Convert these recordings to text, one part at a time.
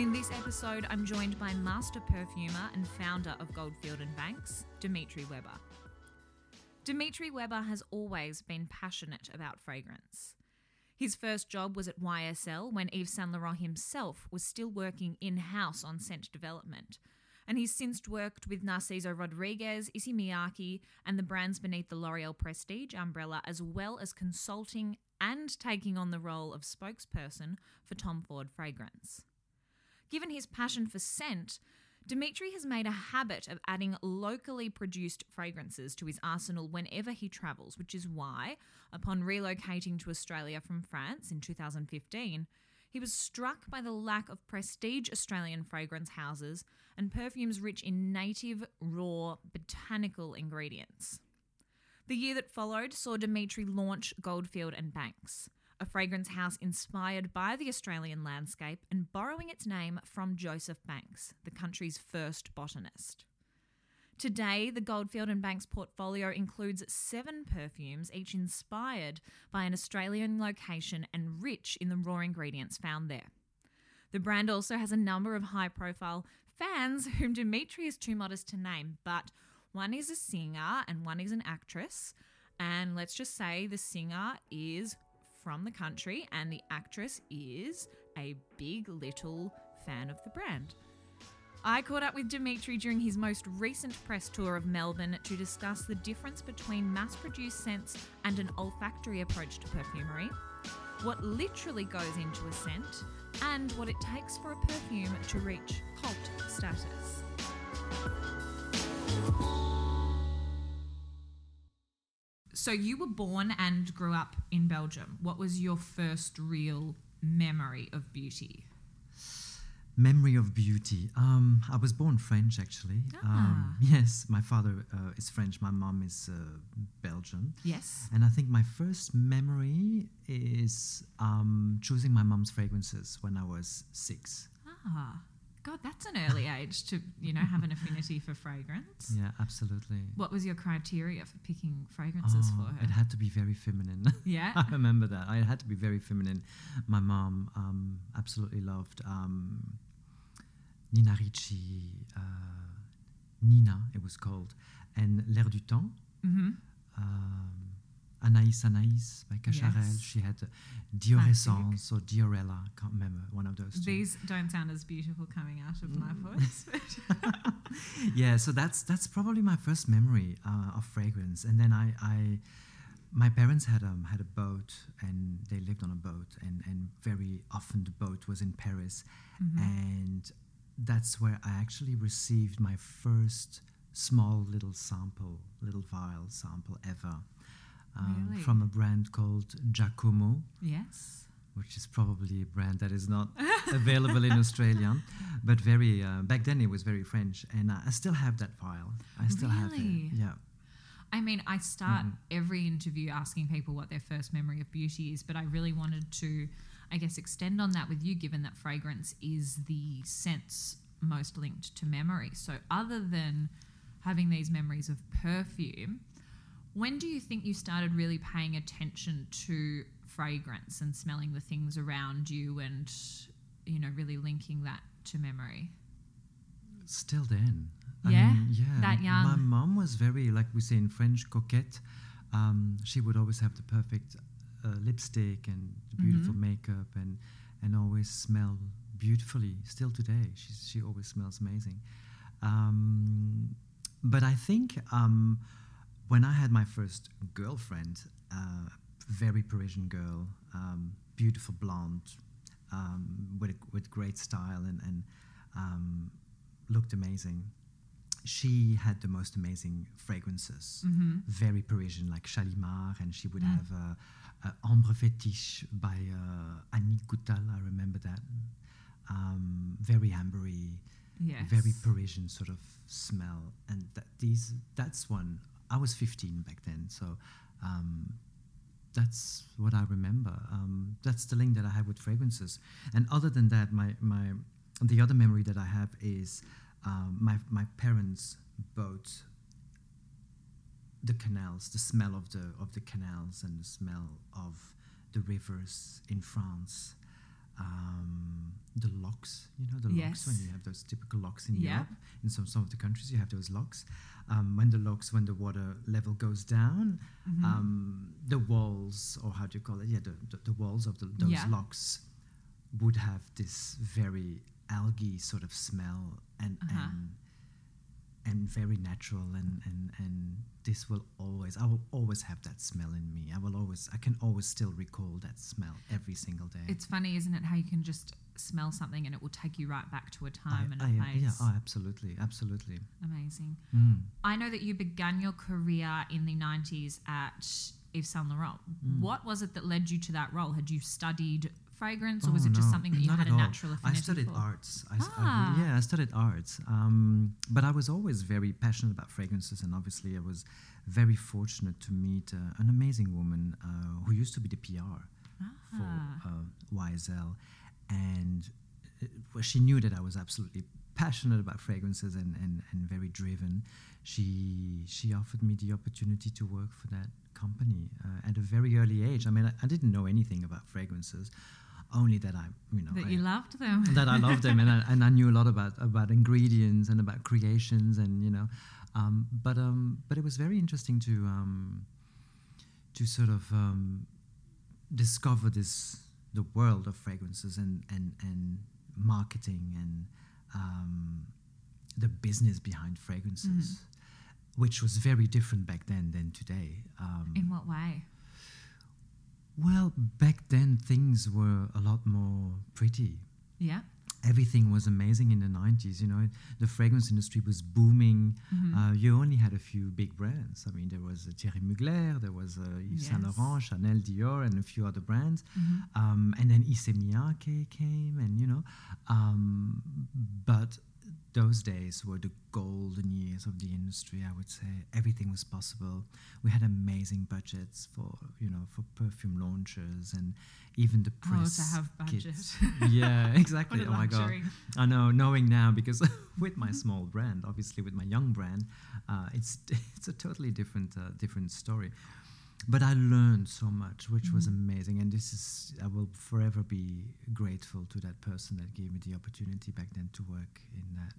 and in this episode, I'm joined by master perfumer and founder of Goldfield and Banks, Dimitri Weber. Dimitri Weber has always been passionate about fragrance. His first job was at YSL when Yves Saint Laurent himself was still working in house on scent development. And he's since worked with Narciso Rodriguez, Issey Miyake, and the brands beneath the L'Oreal Prestige umbrella, as well as consulting and taking on the role of spokesperson for Tom Ford Fragrance. Given his passion for scent, Dimitri has made a habit of adding locally produced fragrances to his arsenal whenever he travels, which is why, upon relocating to Australia from France in 2015, he was struck by the lack of prestige Australian fragrance houses and perfumes rich in native, raw, botanical ingredients. The year that followed saw Dimitri launch Goldfield and Banks, a fragrance house inspired by the Australian landscape and borrowing its name from Joseph Banks, the country's first botanist. Today, the Goldfield and Banks portfolio includes seven perfumes, each inspired by an Australian location and rich in the raw ingredients found there. The brand also has a number of high profile fans whom Dimitri is too modest to name, but one is a singer and one is an actress. And let's just say the singer is from the country and the actress is a big little fan of the brand. I caught up with Dimitri during his most recent press tour of Melbourne to discuss the difference between mass produced scents and an olfactory approach to perfumery, what literally goes into a scent, and what it takes for a perfume to reach cult status. So, you were born and grew up in Belgium. What was your first real memory of beauty? Memory of beauty. Um, I was born French, actually. Um, yes, my father uh, is French. My mom is uh, Belgian. Yes. And I think my first memory is um, choosing my mom's fragrances when I was six. Ah, God, that's an early age to, you know, have an affinity for fragrance. Yeah, absolutely. What was your criteria for picking fragrances Oh, for her? It had to be very feminine. Yeah. I remember that. I had to be very feminine. My mom um, absolutely loved um, Nina Ricci, uh, Nina, it was called, and L'air du temps. mm-hmm. Um, Anaïs Anaïs by Cacharel. Yes. She had Dioressence or Diorella. Can't remember one of those two. These don't sound as beautiful coming out of my Mm. voice. But yeah, so that's that's probably my first memory uh, of fragrance. And then I, I my parents had um had a boat and they lived on a boat and and very often the boat was in Paris Mm-hmm. and that's where I actually received my first small little sample, little vial sample ever. Um, Really? From a brand called Jacomo, yes. which is probably a brand that is not available in Australia, but very uh, back then it was very French, and I I still have that file. I still have it. Yeah. I mean, I start Mhm. every interview asking people what their first memory of beauty is, but I really wanted to, I guess, extend on that with you, given that fragrance is the sense most linked to memory. So, other than having these memories of perfume, when do you think you started really paying attention to fragrance and smelling the things around you and, you know, really linking that to memory? Still then. Yeah? mean, yeah. That young? My mom was very, like we say in French, coquette. Um, she would always have the perfect uh, lipstick and beautiful Mhm. makeup and and always smell beautifully. Still today, she's, she always smells amazing. Um, but I think um, when I had my first girlfriend, uh, very Parisian girl, um, beautiful blonde, um, with with great style and and um, looked amazing. She had the most amazing fragrances, Mm-hmm. very Parisian, like Shalimar, and she would Mm. have uh, uh, Ambre Fétiche by uh, Annick Goutal. I remember that. Um, very ambery, Yes. very Parisian sort of smell, and that these that's one. I was 15 back then, so um, that's what I remember. Um, that's the link that I have with fragrances. And other than that, my my the other memory that I have is um, my my parents bought the canals, the smell of the of the canals, and the smell of the rivers in France. Um, the locks, you know, the locks when you have those typical locks in Yeah. Europe. In some some of the countries, you have those locks. Um, when the locks, when the water level goes down, Mhm. um, the walls, or how do you call it? Yeah, the, the, the walls of the, those Yeah. locks would have this very algae sort of smell and Uh-huh. and and very natural and, and and this will always I will always have that smell in me. I will always I can always still recall that smell every single day. It's funny, isn't it, how you can just smell something and it will take you right back to a time and a I, I, place. yeah, oh, absolutely, absolutely. Amazing. Mm. I know that you began your career in the 90s at Yves Saint Laurent. Mm. What was it that led you to that role? Had you studied fragrance or Oh, was it just no, something that you had a all. natural affinity I studied for? arts. I, I Ah. really- yeah, I studied arts. Um, but I was always very passionate about fragrances, and obviously, I was very fortunate to meet uh, an amazing woman uh, who used to be the PR for Ah. uh, YSL, and uh, well, she knew that I was absolutely passionate about fragrances and, and, and very driven. She she offered me the opportunity to work for that company uh, at a very early age. I mean, I, I didn't know anything about fragrances, only that I you know that I, you loved them. that I loved them, and I, and I knew a lot about about ingredients and about creations, and you know, um, but um, but it was very interesting to um, to sort of um, discover this the world of fragrances and and and marketing and um, the business behind fragrances. Which was very different back then than today. Um, In what way? Well, back then things were a lot more pretty Yeah. everything was amazing in the 90s you know the fragrance industry was booming Mhm. uh, you only had a few big brands i mean there was uh, thierry mugler there was uh, yves saint laurent chanel dior and a few other brands Mhm. um, and then issey miyake came and you know um, but those days were the golden years of the industry i would say everything was possible we had amazing budgets for you know for perfume launches and even the Oh, press to have budget. kits. yeah exactly oh my god. I know, knowing now because with my small brand, obviously with my young brand, uh, it's it's a totally different uh, different story. But I learned so much, which was Mhm. amazing, and this is I will forever be grateful to that person that gave me the opportunity back then to work in that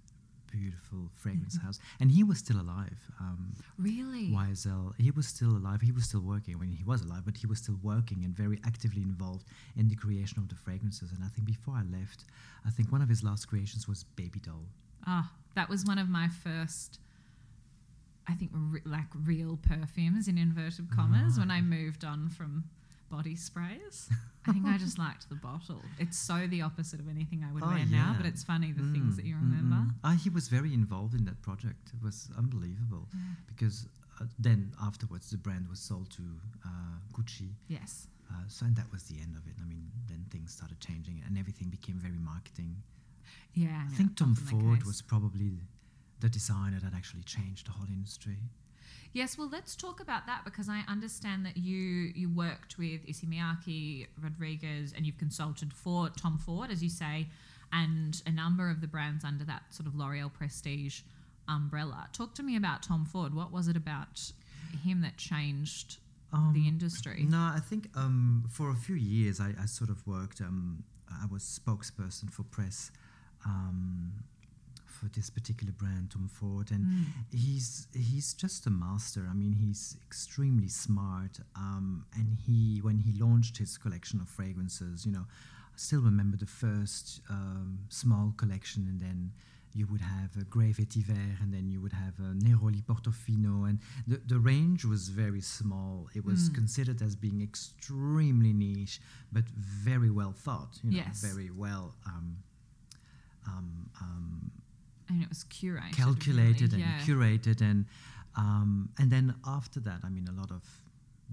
beautiful fragrance Mhm. house. And he was still alive. Um, Really? YSL. He was still alive. He was still working when he was alive, but he was still working and very actively involved in the creation of the fragrances. And I think before I left, I think one of his last creations was Baby Doll. Ah, that was one of my first, I think, re- like real perfumes in inverted commas when I moved on from body sprays. I think I just liked the bottle. It's so the opposite of anything I would Oh, wear now, but it's funny the things Mm, that you mm, remember. mm. Ah, he was very involved in that project. It was unbelievable Yeah. because uh, then afterwards the brand was sold to uh, Gucci. Yes. Uh, so and that was the end of it. I mean, then things started changing and everything became very marketing. Yeah. I yeah, think Tom Ford was probably the designer that actually changed the whole industry. Yes, well, let's talk about that because I understand that you you worked with Issey Miyake, Rodriguez, and you've consulted for Tom Ford, as you say, and a number of the brands under that sort of L'Oreal Prestige umbrella. Talk to me about Tom Ford. What was it about him that changed Um, the industry? No, I think um, for a few years I, I sort of worked. Um, I was spokesperson for press um, this particular brand, Tom Ford, and Mm. he's he's just a master. I mean, he's extremely smart, um, and he when he launched his collection of fragrances, you know, I still remember the first um, small collection, and then you would have a Grey Vetiver, and then you would have a Neroli Portofino, and the, the range was very small. It was Mm. considered as being extremely niche, but very well thought. You know, Yes. very well. Um, um, um, and it was curated. calculated really, and yeah. curated and um, and then after that i mean a lot of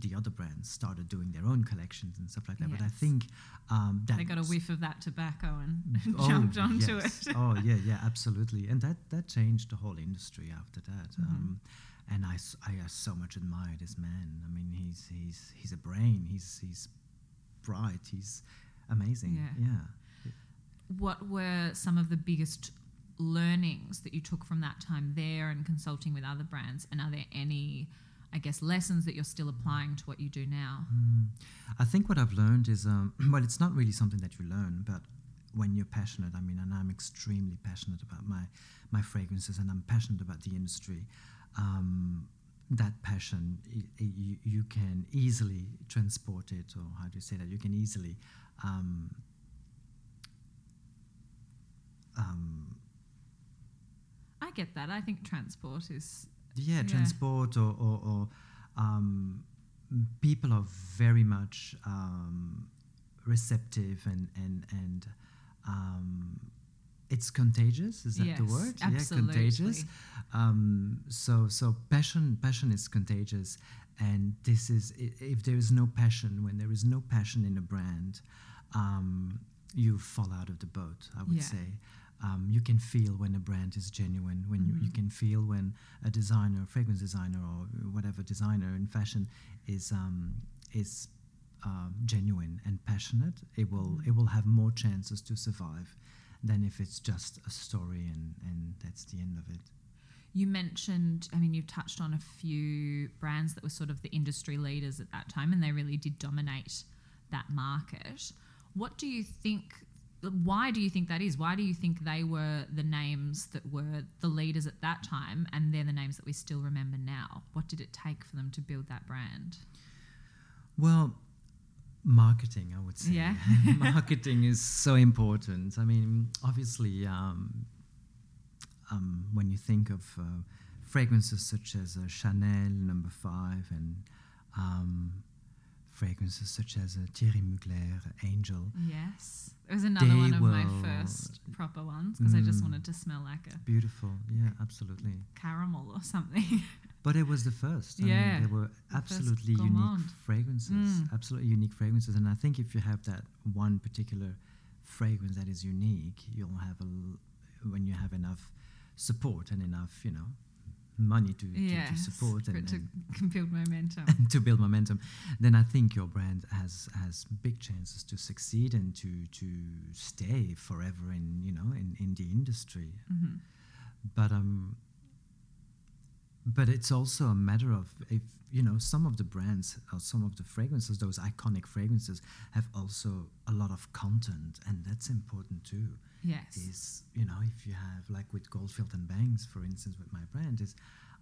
the other brands started doing their own collections and stuff like that but i think um, that They got a whiff of that tobacco and, Oh, jumped onto yes. it. oh yeah yeah absolutely and that that changed the whole industry after that Mhm. um, and I, uh, so much admire this man i mean he's he's he's a brain he's he's bright he's amazing Yeah. yeah what were some of the biggest learnings that you took from that time there and consulting with other brands? And are there any I guess, lessons that you're still applying to what you do now? Mm. I think what I've learned is, um, well, it's not really something that you learn, but when you're passionate, I mean, and I'm extremely passionate about my, my fragrances and I'm passionate about the industry, um, that passion, you, you can easily transport it, or how do you say that? You can easily. Um, um, get that. I think transport is yeah, Yeah. transport or, or, or um, people are very much um, receptive and and and um, it's contagious. Is that the Yes, word? absolutely. Yeah, contagious. Um, so so passion passion is contagious, and this is if there is no passion, when there is no passion in a brand, um, you fall out of the boat. I would Yeah. say. Um, you can feel when a brand is genuine. When you, you Mhm. can feel when a designer, fragrance designer, or whatever designer in fashion is um, is um, genuine and passionate. It will Mhm. it will have more chances to survive than if it's just a story and and that's the end of it. You mentioned, I mean, you've touched on a few brands that were sort of the industry leaders at that time, and they really did dominate that market. What do you think? Why do you think that is? Why do you think they were the names that were the leaders at that time, and they're the names that we still remember now? What did it take for them to build that brand? Well, marketing, I would say. Yeah. marketing is so important. I mean, obviously, um, um, when you think of uh, fragrances such as uh, Chanel Number Five and um, fragrances such as uh, Thierry Mugler, Angel, Yes, it was another They one of my first proper ones because I just Mm. wanted to smell like a beautiful. Yeah, absolutely. caramel or something. But it was the first. I Yeah, mean, they were absolutely unique gourmand. fragrances. Mm. Absolutely unique fragrances. And I think if you have that one particular fragrance that is unique, you'll have a l- when you have enough support and enough, you know, money to, to, yes, to support and, to and build momentum. to build momentum, then I think your brand has has big chances to succeed and to to stay forever in you know in, in the industry. Hmm but um but it's also a matter of if you know some of the brands or some of the fragrances those iconic fragrances have also a lot of content and that's important too Yes. is you know if you have like with goldfield and banks for instance with my brand is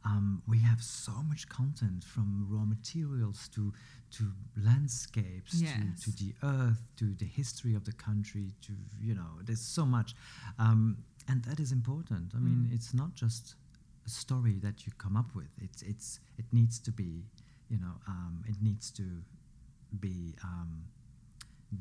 um, we have so much content from raw materials to to landscapes Yes. to, to the earth to the history of the country to you know there's so much um, and that is important i mean Mm. it's not just a story that you come up with it's it's it needs to be you know um, it needs to be um,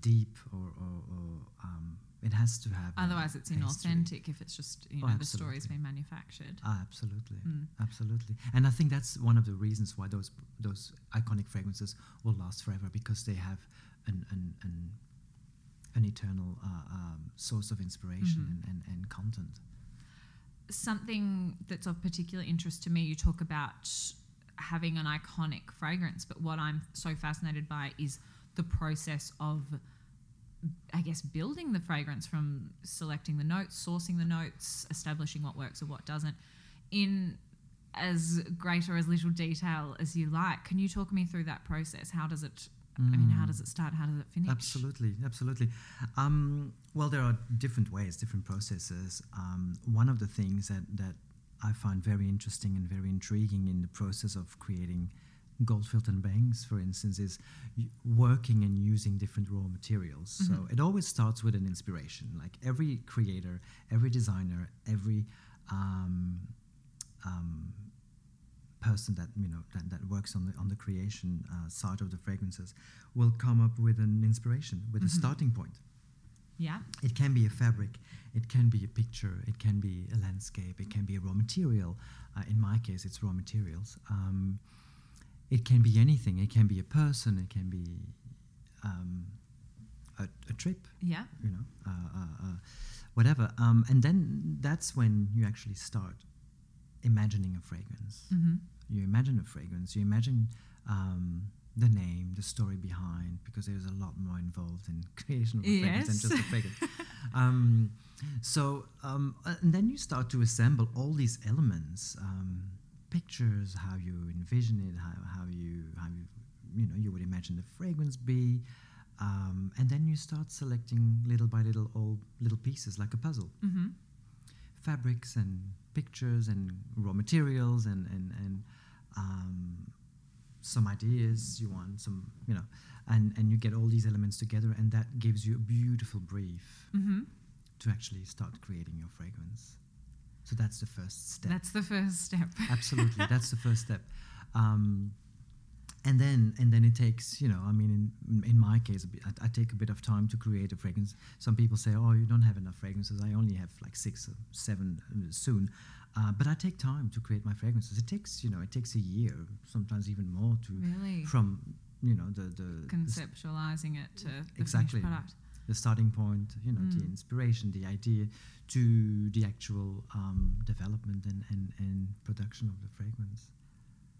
deep or, or, or um, it has to have Otherwise, it's history. inauthentic if it's just you Oh, know the story's been manufactured. Ah, absolutely, Mm. absolutely, and I think that's one of the reasons why those those iconic fragrances will last forever because they have an an an, an eternal uh, um, source of inspiration Mhm. and, and, and content. Something that's of particular interest to me. You talk about having an iconic fragrance, but what I'm so fascinated by is the process of I guess building the fragrance from selecting the notes, sourcing the notes, establishing what works or what doesn't in as great or as little detail as you like. Can you talk me through that process? How does it I mean, how Mm. does it start? How does it finish? Absolutely, absolutely. Um, well, there are different ways, different processes. Um, one of the things that, that I find very interesting and very intriguing in the process of creating Goldfield and Banks, for instance, is working and using different raw materials. So Mhm. it always starts with an inspiration. Like every creator, every designer, every um, um, person that you know that, that works on the on the creation uh, side of the fragrances will come up with an inspiration with Mhm. a starting point Yeah. it can be a fabric it can be a picture it can be a landscape it can be a raw material uh, in my case it's raw materials um, it can be anything it can be a person it can be um, a, a trip Yeah. you know, uh, uh, uh, whatever. Um, and then that's when you actually start imagining a fragrance. Mm-hmm. You imagine a fragrance. You imagine um, the name, the story behind, because there's a lot more involved in creation of a fragrance than just a fragrance. um, so, um, uh, and then you start to assemble all these elements. Pictures, how you envision it, how, how you how you you know you would imagine the fragrance be, um, and then you start selecting little by little all little pieces like a puzzle, Mm-hmm. fabrics and pictures and raw materials and and and um, some ideas you want some you know and and you get all these elements together and that gives you a beautiful brief Mm-hmm. to actually start creating your fragrance. So that's the first step. That's the first step. Absolutely, that's the first step. Um, and then and then it takes you know I mean in in my case bit- I, I take a bit of time to create a fragrance. Some people say oh you don't have enough fragrances. I only have like six or seven uh, soon. Uh, but I take time to create my fragrances. It takes you know it takes a year, sometimes even more to Really? from you know the the Conceptualizing it to the Exactly. finished product. The starting point, you know, the Mm. inspiration, the idea, to the actual um, development and, and, and production of the fragrance.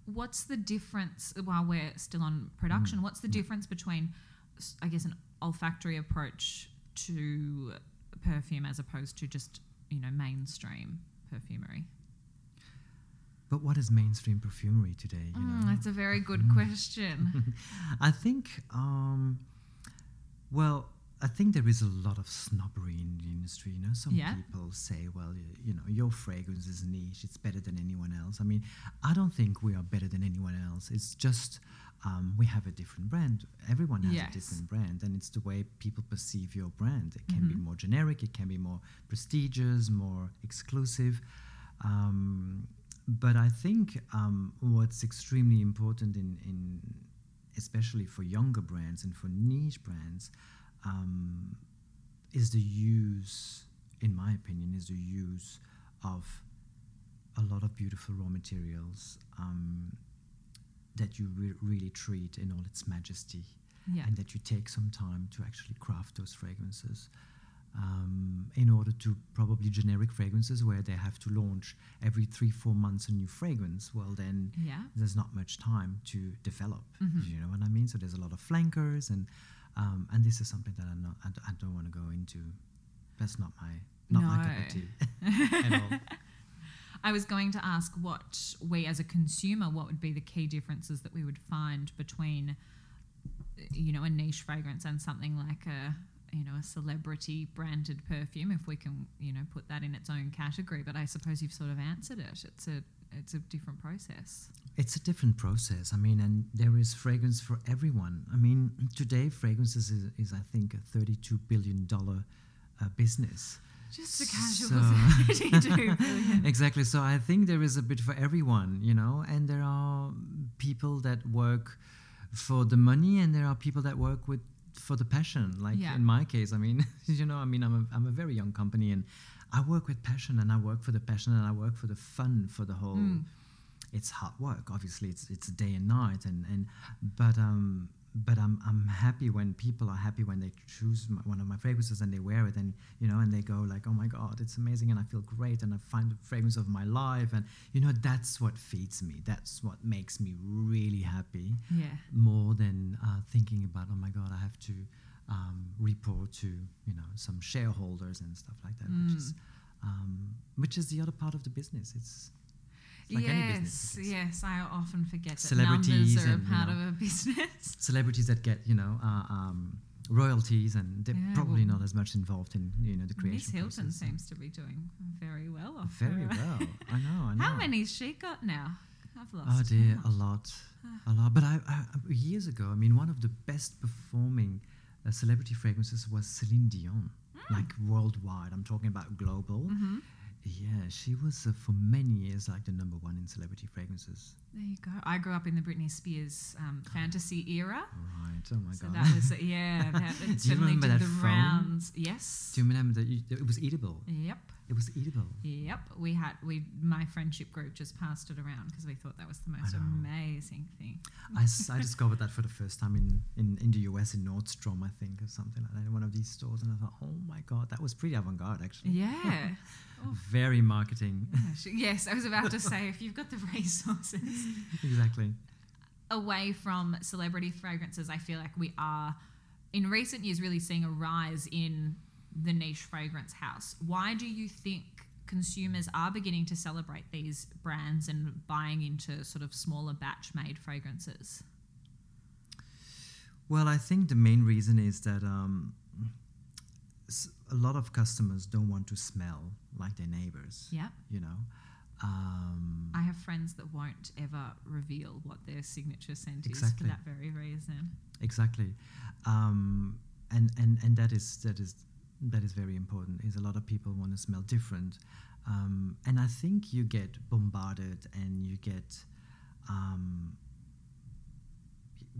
What's the difference while we're still on production? Mm. What's the Mm. difference between, I guess, an olfactory approach to perfume as opposed to just you know mainstream perfumery? But what is mainstream perfumery today? You Mm, know, that's a very good Mm. question. I think, um, well, I think there is a lot of snobbery in the industry. You know, some Yeah. people say, "Well, you, you know, your fragrance is niche; it's better than anyone else." I mean, I don't think we are better than anyone else. It's just um, we have a different brand. Everyone has Yes. a different brand, and it's the way people perceive your brand. It can be Mhm. more generic, it can be more prestigious, more exclusive. Um, but I think um, what's extremely important in, in especially for younger brands and for niche brands um, is the use, in my opinion, is the use of a lot of beautiful raw materials um, that you re- really treat in all its majesty yeah. and that you take some time to actually craft those fragrances um, in order to probably generic fragrances where they have to launch every three four months a new fragrance well then Yeah. there's not much time to develop Mhm. you know what i mean so there's a lot of flankers and um, and this is something that i'm not i, d- I don't want to go into that's not my not my cup of tea at all I was going to ask what we as a consumer, what would be the key differences that we would find between, you know, a niche fragrance and something like a, you know, a celebrity branded perfume, if we can, you know, put that in its own category. But I suppose you've sort of answered it. It's a, it's a different process. It's a different process. I mean, and there is fragrance for everyone. I mean, today fragrances is, is I think, a thirty-two billion dollar uh, business. Just a casual So- thirty-two billion. exactly. So I think there is a bit for everyone, you know, and there are people that work for the money, and there are people that work with for the passion. Like Yeah. in my case, I mean, you know, I mean, I'm a, I'm a very young company, and I work with passion, and I work for the passion, and I work for the fun, for the whole. Mm. It's hard work. Obviously, it's it's day and night, and and but um. But I'm, I'm happy when people are happy when they choose my, one of my fragrances and they wear it and you know and they go like oh my god it's amazing and I feel great and I find the fragrance of my life and you know that's what feeds me that's what makes me really happy Yeah. more than uh, thinking about oh my god I have to um, report to you know some shareholders and stuff like that which is um, which is the other part of the business it's like any business yes, I yes. I often forget that Celebrities numbers are a and, you part know, of a business. celebrities that get you know uh, um, royalties and they're Yeah, probably well, not as much involved in you know the creation Miss Hilton process. seems to be doing very well. Off very her- well I know I know How many's she got now? I've lost. Oh dear, a lot, a lot. But I, I years ago, I mean, one of the best performing uh, celebrity fragrances was Celine Dion, like worldwide. I'm talking about global. Mhm. Yeah, she was uh, for many years like the number one in celebrity fragrances. There you go. I grew up in the Britney Spears um, fantasy era. Right. Oh my So god. that was, yeah, that Do you remember that the phone? rounds. Yes. Do you remember that you, it was eatable? Yep. It was eatable. Yep. We had, we, my friendship group just passed it around because we thought that was the most amazing thing. I, s- I discovered that for the first time in, in, in the US in Nordstrom, I think, or something like that, in one of these stores. And I thought, oh my God, that was pretty avant garde, actually. Yeah. Oh. Very marketing. Gosh, yes, I was about to say if you've got the resources. exactly. away from celebrity fragrances, I feel like we are in recent years really seeing a rise in the niche fragrance house. Why do you think consumers are beginning to celebrate these brands and buying into sort of smaller batch made fragrances? Well, I think the main reason is that um, a lot of customers don't want to smell like their neighbors. Yeah. You know. Um, I have friends that won't ever reveal what their signature scent is Exactly. for that very reason. exactly, um, and and and that is that is that is very important. Is a lot of people want to smell different, um, and I think you get bombarded and you get. Um,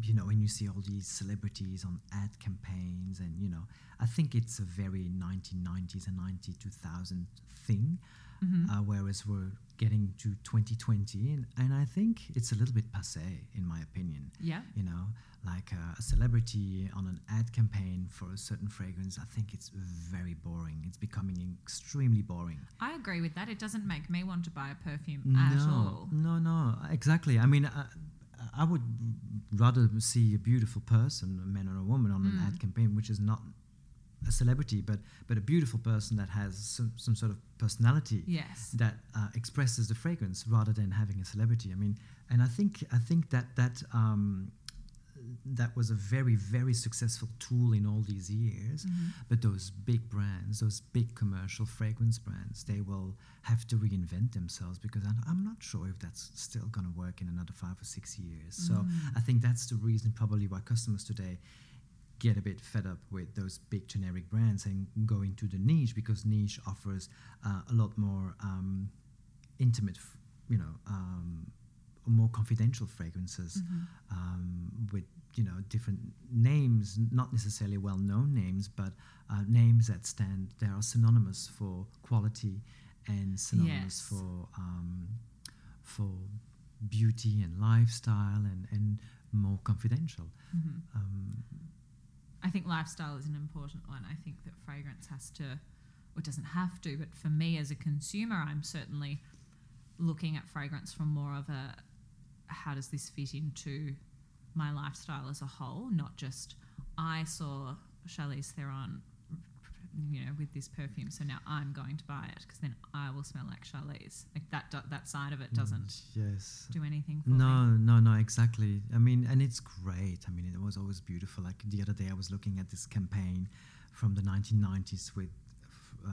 you know when you see all these celebrities on ad campaigns and you know i think it's a very 1990s and 90 2000 thing Mhm. uh, whereas we're getting to 2020 and, and i think it's a little bit passe in my opinion Yeah. you know like uh, a celebrity on an ad campaign for a certain fragrance i think it's very boring it's becoming extremely boring I agree with that. It doesn't make me want to buy a perfume at all. No, no, exactly. I mean, uh, I would rather see a beautiful person, a man or a woman, on an Mm. ad campaign, which is not a celebrity, but but a beautiful person that has some, some sort of personality Yes. that uh, expresses the fragrance, rather than having a celebrity. I mean, and I think I think that that. Um, that was a very very successful tool in all these years Mhm. but those big brands, those big commercial fragrance brands, they will have to reinvent themselves because I'm, not sure if that's still going to work in another five or six years. So Mm. I think that's the reason probably why customers today get a bit fed up with those big generic brands and go into the niche because niche offers uh, a lot more um, intimate, f- you know, um, more confidential fragrances Mhm. um, with you know different names, not necessarily well-known names, but uh, names that stand. They are synonymous for quality and synonymous Yes. for um, for beauty and lifestyle and and more confidential. Mhm. Um, I think lifestyle is an important one. I think that fragrance has to, or doesn't have to, but for me as a consumer, I'm certainly looking at fragrance from more of a how does this fit into my lifestyle as a whole, not just I saw Charlize Theron, you know, with this perfume, so now I'm going to buy it because then I will smell like Charlize. Like that, do- that side of it doesn't yes. do anything for No, me. no, no, exactly. I mean, and it's great. I mean, it was always beautiful. Like the other day, I was looking at this campaign from the 1990s with uh,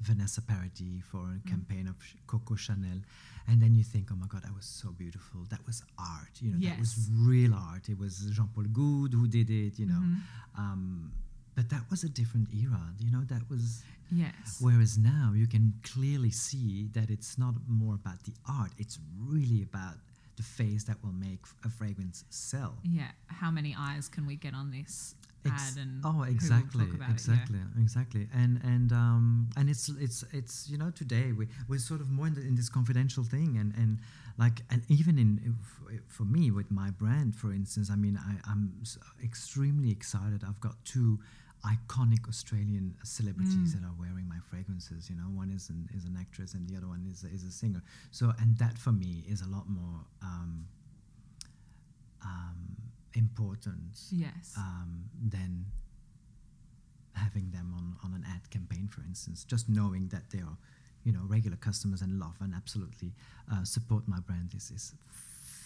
Vanessa Paradis for a Mm. campaign of Coco Chanel, and then you think, oh my God, that was so beautiful. That was art. You know, that was real art. It was Jean Paul Goude who did it. You know, Mhm. um, but that was a different era. You know, that was. Yes. Whereas now you can clearly see that it's not more about the art, it's really about the face that will make a fragrance sell. Yeah. How many eyes can we get on this Ex- ad? And oh, exactly, talk about it? Yeah. exactly, exactly. And and um, and it's it's it's you know today we we're sort of more in, the, in this confidential thing and and like and even in for me with my brand for instance, I mean I I'm extremely excited. I've got two iconic Australian celebrities Mm. that are wearing my fragrances. You know, one is an is an actress and the other one is is a singer. So and that for me is a lot more. Um, um, important Yes. um, than having them on, on an ad campaign, for instance. Just knowing that they are, you know, regular customers and love and absolutely uh, support my brand is, is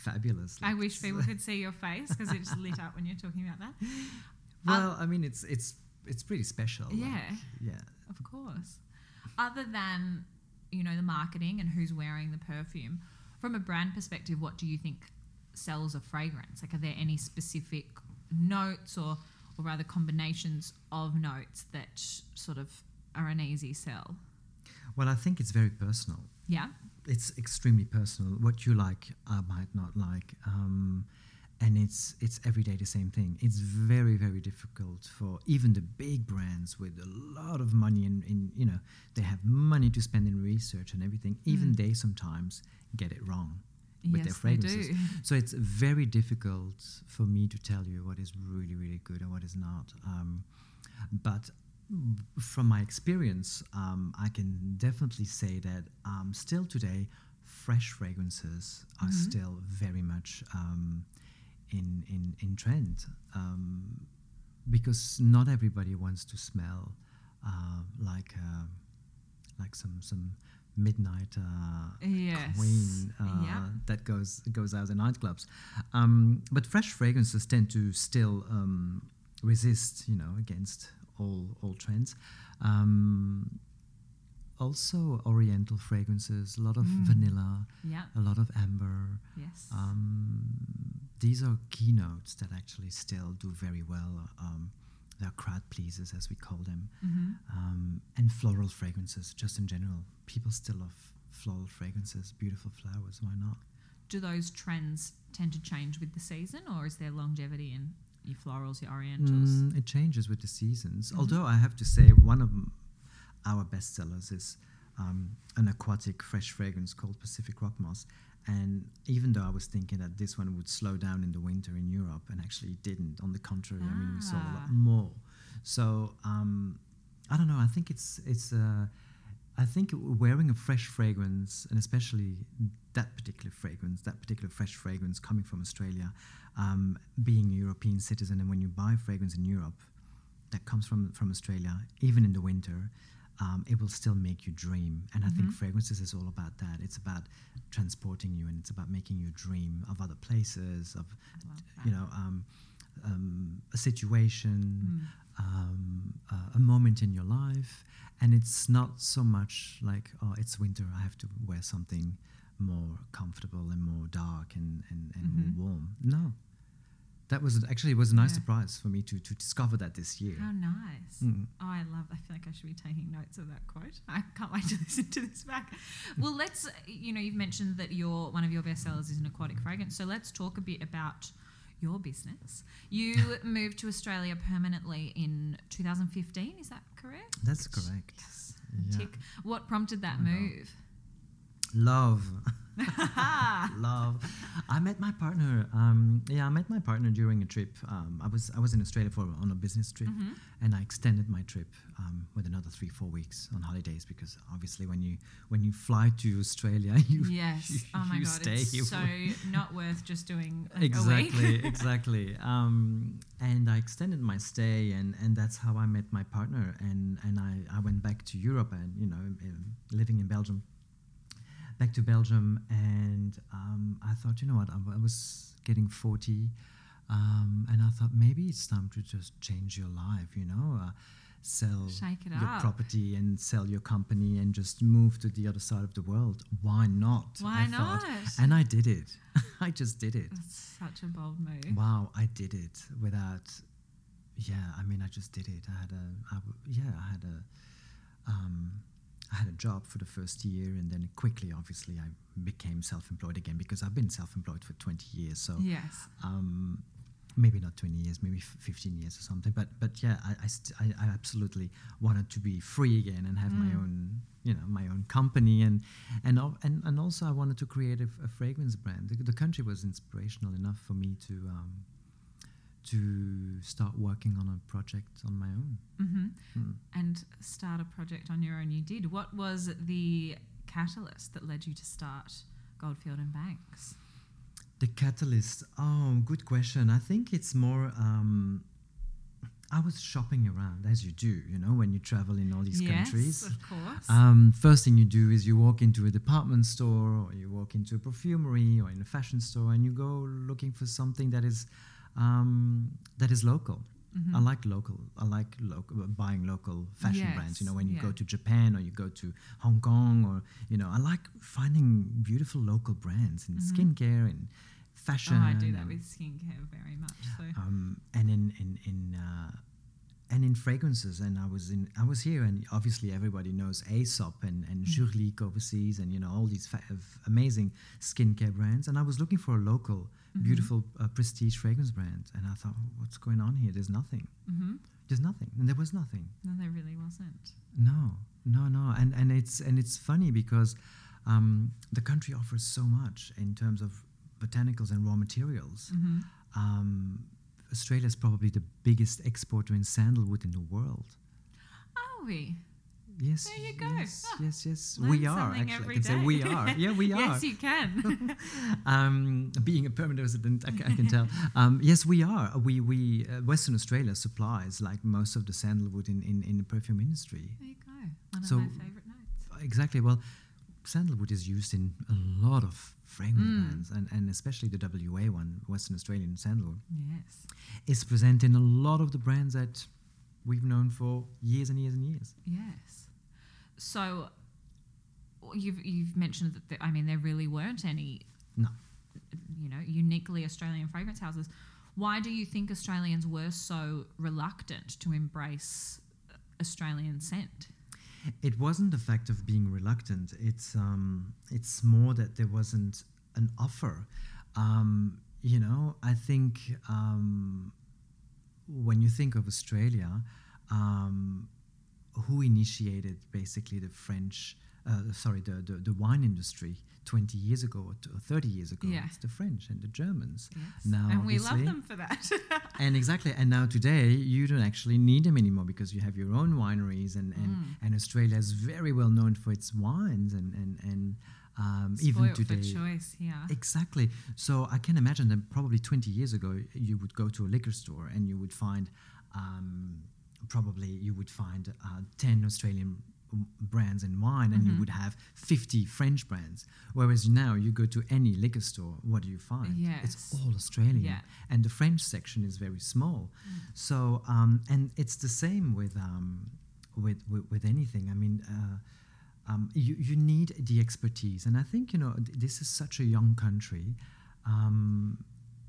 fabulous. I wish people could see your face because it just lit up when you're talking about that. Well, I mean, it's it's it's pretty special. like, Yeah. yeah. Of course. Other than, you know, the marketing and who's wearing the perfume, from a brand perspective, what do you think sells a fragrance? Like, are there any specific notes or, or rather combinations of notes that sort of are an easy sell? Well, I think it's very personal. Yeah. it's extremely personal. What you like, I might not like, um, and it's it's every day the same thing. It's very very difficult for even the big brands with a lot of money and in, you know they have money to spend in research and everything. Even Mm. they sometimes get it wrong with their yes, they fragrances. do. So it's very difficult for me to tell you what is really, really good and what is not. Um, but from my experience, um, I can definitely say that um, still today, fresh fragrances are Mhm. still very much um, in, in, in trend um, because not everybody wants to smell uh, like. Uh, like some some midnight uh, Yes. queen uh, Yeah. that goes goes out in nightclubs. Um, but fresh fragrances tend to still um, resist, you know, against all all trends. Um, also, Oriental fragrances, a lot of Mm. vanilla, Yeah. a lot of amber. Yes. These are keynotes that actually still do very well. Um, they're crowd pleasers, as we call them, hmm um, and floral fragrances, just in general. People still love floral fragrances, beautiful flowers. Why not? Do those trends tend to change with the season, or is there longevity in your florals, your orientals? Mm, it changes with the seasons. Mhm. Although I have to say, one of our best sellers is um, an aquatic fresh fragrance called Pacific Rock Moss. And even though I was thinking that this one would slow down in the winter in Europe, and actually it didn't. On the contrary, I mean, we saw a Ah. lot more. So um, I don't know. I think it's it's. Uh, I think wearing a fresh fragrance, and especially that particular fragrance, that particular fresh fragrance coming from Australia, um, being a European citizen, and when you buy fragrance in Europe that comes from from Australia, even in the winter, um, it will still make you dream. And I think Mhm. fragrances is all about that. It's about transporting you, and it's about making you dream of other places, of you know, um, um, a situation, Mm. um, uh, a moment in your life, and it's not so much like, oh, it's winter, I have to wear something more comfortable and more dark and, and, and Mhm. more warm. No. That was actually it was a nice Yeah. surprise for me to, to discover that this year. How nice. Mm. Oh, I love. I feel like I should be taking notes of that quote. I can't wait to listen to this back. Well, let's. You know, you've mentioned that your one of your best sellers is an aquatic fragrance. So let's talk a bit about your business. You moved to Australia permanently in 2015. Is that correct? That's correct. Yes. Yeah. Tick. What prompted that Oh, move? Love. Love. I met my partner. Um, yeah, I met my partner during a trip. Um, I was I was in Australia for on a business trip, Mhm. and I extended my trip um, with another three four weeks on holidays because obviously when you when you fly to Australia, you Yes. you, oh my you god, stay it's here so not worth just doing like exactly exactly um, and i extended my stay and and that's how i met my partner and and i i went back to europe and you know um, living in belgium back to belgium and um, i thought you know what i, was getting 40 um, and i thought maybe it's time to just change your life you know uh, sell Shake it your up. property and sell your company and just move to the other side of the world why not Why I thought. not? and i did it i just did it That's such a bold move. Wow, I did it without. Yeah, I mean, I just did it. I had a, I w- yeah, I had a, um, I had a job for the first year, and then quickly, obviously, I became self-employed again because I've been self-employed for twenty years. So, Yes. um, maybe not twenty years, maybe f- fifteen years or something. But but yeah, I I, st- I, I absolutely wanted to be free again and have my Mm. own, you know, my own company, and and and, and also I wanted to create a fragrance brand. The, the country was inspirational enough for me to. Um, to start working on a project on my own. hmm Mm. And start a project on your own. You did. What was the catalyst that led you to start Goldfield and Banks? The catalyst. Oh, good question. I think it's more. Um, I was shopping around as you do, you know, when you travel in all these yes, countries. of course. Um, first thing you do is you walk into a department store or you walk into a perfumery or in a fashion store and you go looking for something that is um, that is local. Mhm. I like local. I like local, buying local fashion brands. You know, when you yeah. go to Japan or you go to Hong Kong or you know, I like finding beautiful local brands in Mhm. skincare and fashion. Oh, I do that with skincare very much. So um, and in in in uh, and in fragrances. And I was in I was here, and obviously everybody knows Aesop and and Mm. Overseas, and you know all these fa- amazing skincare brands. And I was looking for a local, Mhm. beautiful, uh, prestige fragrance brand, and I thought, what's going on here? There's nothing. hmm There's nothing, and there was nothing. no, there really wasn't. No, no, no, and and it's and it's funny because um, the country offers so much in terms of botanicals and raw materials. hmm Um, Australia is probably the biggest exporter in sandalwood in the world. Are we? Yes, There you go. Yes, yes, yes. We are actually. I can say we are. Yeah, we are. yes, you can. um, being a permanent resident, I, I can tell. Um, yes, we are. We we uh, Western Australia supplies like most of the sandalwood in, in, in the perfume industry. there you go. One of my favourite notes. exactly. Well, sandalwood is used in a lot of fragrance Mm. brands, and, and especially the WA one, Western Australian sandalwood, Yes. is present in a lot of the brands that we've known for years and years and years. Yes. So you've you've mentioned that the, I mean there really weren't any No. you know uniquely Australian fragrance houses. Why do you think Australians were so reluctant to embrace Australian scent? It wasn't the fact of being reluctant. It's um, it's more that there wasn't an offer. Um, you know, I think um, when you think of Australia, um, who initiated basically the French, uh, sorry, the, the, the wine industry 20 years ago or t- or 30 years ago? Yeah. It's the French and the Germans. Yes. Now, and we love them for that. And exactly, and now today you don't actually need them anymore because you have your own wineries, and and, Mm. and Australia is very well known for its wines, and and and um, even today. for choice here. Exactly. So I can imagine that probably 20 years ago you would go to a liquor store and you would find um, probably you would find uh, 10 Australian brands in wine and you Mhm. would have 50 French brands. Whereas now you go to any liquor store, what do you find? Yes. It's all Australian. Yeah. And the French section is very small. So, um, and it's the same with, um, with, with, with anything. I mean, uh, um, you, you need the expertise. And I think, you know, th- this is such a young country. Um,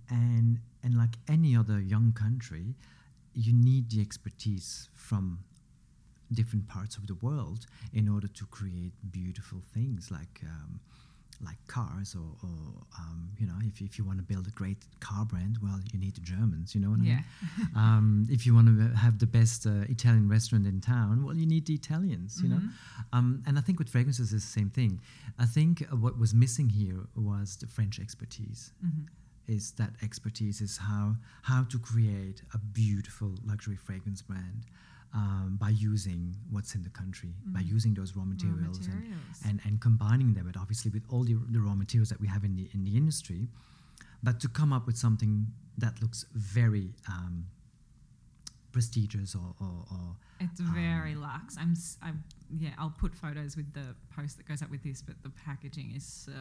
and, and like any other young country, you need the expertise from different parts of the world in order to create beautiful things like um, like cars or, or um, you know if, if you want to build a great car brand well you need the Germans you know what I Yeah. mean um, if you want to have the best uh, Italian restaurant in town well you need the Italians you know Mhm. um, and I think with fragrances is the same thing I think uh, what was missing here was the French expertise Mhm. is that expertise is how how to create a beautiful luxury fragrance brand um, by using what's in the country, by Mm. using those raw Raw materials, and, and and combining them, but obviously with all the, the raw materials that we have in the in the industry, but to come up with something that looks very um, prestigious or, or, or It's very luxe. I'm, I'm, yeah. I'll put photos with the post that goes up with this, but the packaging is so.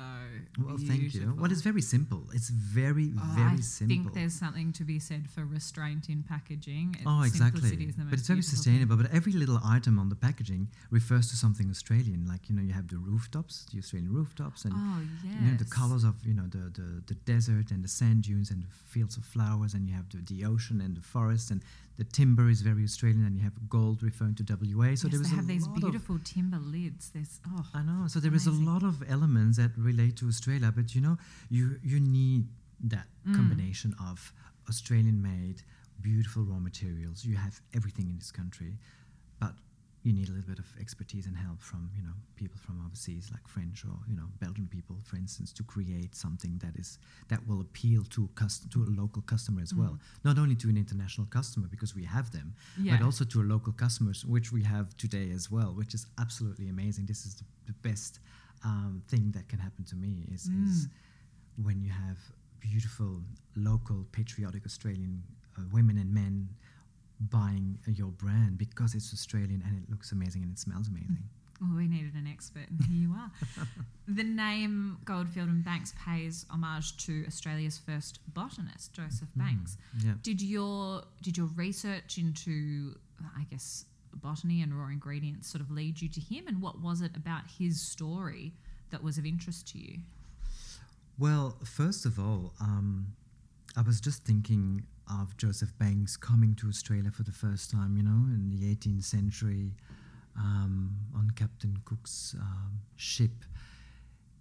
well, thank you. Well, it's very simple. It's very Oh, very I simple. I think there's something to be said for restraint in packaging. It- Oh, exactly. is the But it's very beautiful thing. sustainable. But every little item on the packaging refers to something Australian. Like you know, you have the rooftops, the Australian rooftops, and Oh yes. you know the colors of you know the, the the desert and the sand dunes and the fields of flowers, and you have the, the ocean and the forest, and the timber is very Australian, and you have gold referring to WA. So yes, there is they a have these lot of beautiful timber lids. There's oh. I know. So there is a lot of elements that relate to Australia, but you know, you you need that Mm. combination of Australian-made, beautiful raw materials. You have everything in this country, but you need a little bit of expertise and help from you know people from overseas, like French or you know Belgian people, for instance, to create something that is that will appeal to cust- to a local customer as well. Not only to an international customer because we have them, Yeah. but also to a local customers, which we have today as well, which is absolutely amazing. This is the, the best um, thing that can happen to me is, is when you have beautiful local patriotic Australian uh, women and men buying your brand because it's Australian and it looks amazing and it smells amazing. Well, we needed an expert, and here you are. the name Goldfield and Banks pays homage to Australia's first botanist, Joseph Banks. Yeah. Did your did your research into, I guess, botany and raw ingredients sort of lead you to him? And what was it about his story that was of interest to you? Well, first of all, um, I was just thinking of Joseph Banks coming to Australia for the first time, you know, in the 18th century um, on Captain Cook's um, ship.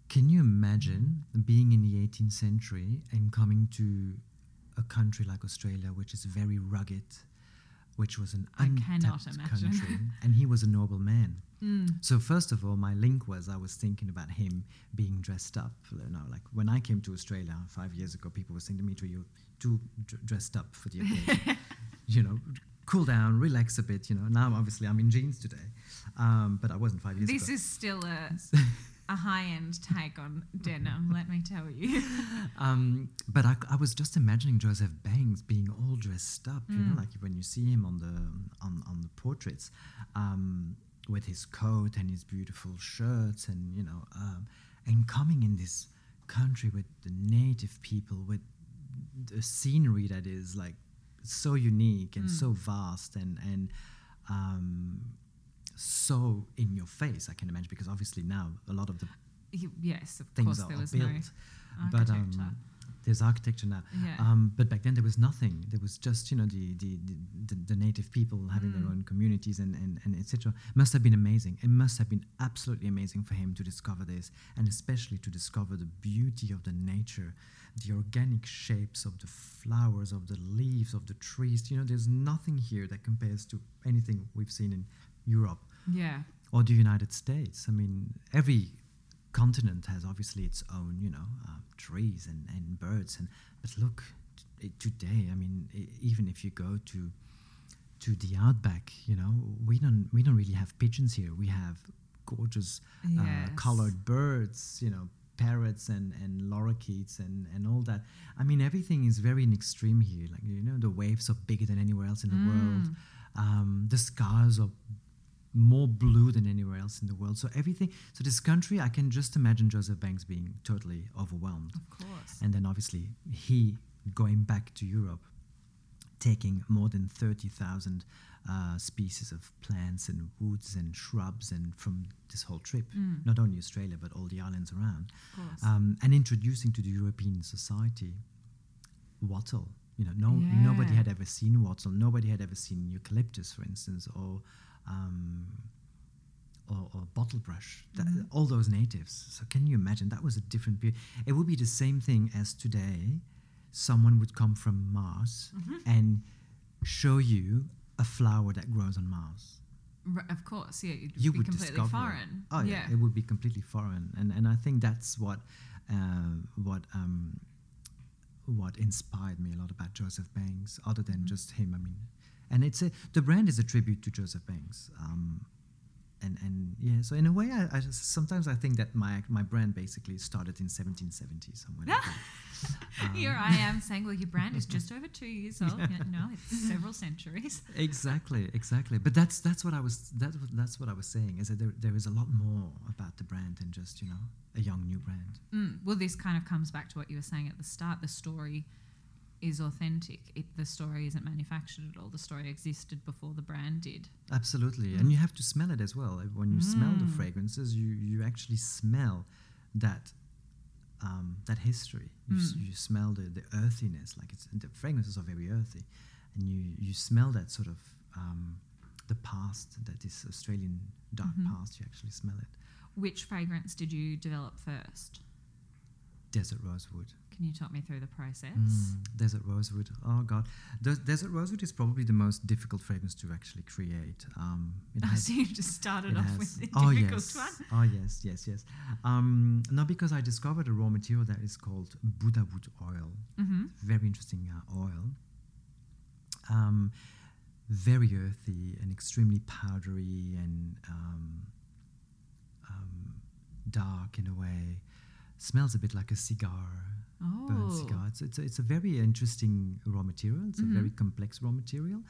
Can you imagine being in the 18th century and coming to a country like Australia, which is very rugged, which was an I untapped country, and he was a noble man. Mm. So first of all, my link was I was thinking about him being dressed up. You know, like when I came to Australia five years ago, people were saying to me, "To you, too dr- dressed up for the occasion." you know, cool down, relax a bit. You know. Now, obviously, I'm in jeans today, um, but I wasn't five years This ago. This is still a a high end take on denim. let me tell you. um, but I, I was just imagining Joseph Banks being all dressed up. You know, Mm. like when you see him on the on, on the portraits. Um, with his coat and his beautiful shirts, and you know, um, and coming in this country with the native people, with the scenery that is like so unique and Mm. so vast and and um, so in your face. I can imagine because obviously now a lot of the Yes, of things course, are, there was built, no but um, there's architecture now. yeah. Um, but back then there was nothing. There was just you know the the, the, the, native people having their Mm. own communities and and, and etc. Must have been amazing. It must have been absolutely amazing for him to discover this, and especially to discover the beauty of the nature, the organic shapes of the flowers, of the leaves, of the trees. You know, there's nothing here that compares to anything we've seen in Europe yeah. or the United States. I mean, every continent has obviously its own, you know, uh, trees and, and birds. And but look, t- today, I mean, e- even if you go to to the outback, you know, we don't we don't really have pigeons here. We have gorgeous uh, colored birds, you know, parrots and, and lorikeets and, and all that. I mean, everything is very in extreme here. Like, you know, the waves are bigger than anywhere else in the world. Mm. Um, the skies are more blue than anywhere else in the world. So everything. So this country, I can just imagine Joseph Banks being totally overwhelmed, Of course. and then obviously he going back to Europe, taking more than thirty thousand uh, species of plants and woods and shrubs, and from this whole trip, Mm. not only Australia but all the islands around, Of course. um, and introducing to the European society wattle. You know, no nobody had ever seen wattle. Nobody had ever seen eucalyptus, for instance, or um, or, or bottle brush. That, Mhm. All those natives. So can you imagine? That was a different period. It would be the same thing as today. Someone would come from Mars Mhm. and show you a flower that grows on Mars. R- of course, yeah. You'd You be would completely discover. foreign. Oh yeah. it would be completely foreign, and and I think that's what uh, what um, what inspired me a lot about Joseph Banks. Other than Mhm. just him, I mean, and it's a the brand is a tribute to Joseph Banks. Um, and, and yeah, so in a way, I, I just, sometimes I think that my my brand basically started in 1770 somewhere. Like. Um, Here I am saying, well, your brand is just over two years old. Yeah, no, it's several centuries. exactly exactly but that's that's what i was that, was- that's what i was saying is that there, there is a lot more about the brand than just you know a young new brand Mm. Well, this kind of comes back to what you were saying at the start. The story is authentic. It, the story isn't manufactured at all. The story existed before the brand did. absolutely Mm. and you have to smell it as well when you smell the Mm. fragrances you you actually smell that um, that history you, s- Mm. you smell the, the earthiness like it's the fragrances are very earthy and you you smell that sort of um, the past that this australian dark Mhm. past you actually smell it Which fragrance did you develop first? Desert rosewood Can you talk me through the process? Mm, desert rosewood. Oh God, Des- desert rosewood is probably the most difficult fragrance to actually create. Um, it Oh, has, so you just started it off has- with the oh difficult yes, one. oh yes, yes, yes. Um, no, because I discovered a raw material that is called Buddha wood oil. Mm-hmm. Very interesting uh, oil. Um, very earthy and extremely powdery and um, um, dark in a way. Smells a bit like a cigar Oh. burnt cigar. It's, it's, a, it's a very interesting raw material. It's Mhm. a very complex raw material,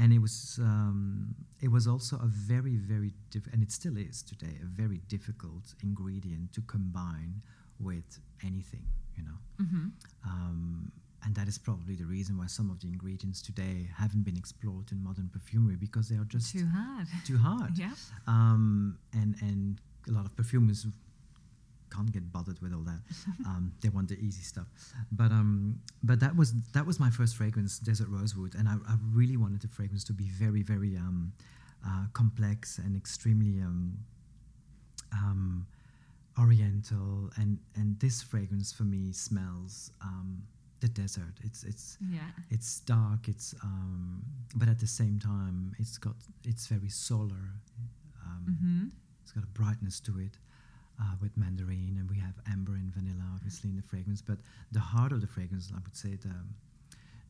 and it was um, it was also a very very diff- and it still is today a very difficult ingredient to combine with anything. You know, Mm-hmm. um, and that is probably the reason why some of the ingredients today haven't been explored in modern perfumery because they are just Too hard. too hard. Yeah. Um, and and a lot of perfumers can't get bothered with all that. um, they want the easy stuff. But um, but that was that was my first fragrance, Desert Rosewood, and I, I really wanted the fragrance to be very very um, uh, complex and extremely um, um, oriental. And and this fragrance for me smells um, the desert. It's it's Yeah. it's dark it's um but at the same time it's got it's very solar um Mm-hmm. it's got a brightness to it uh, with mandarin and we have amber and vanilla obviously in the fragrance but the heart of the fragrance i would say the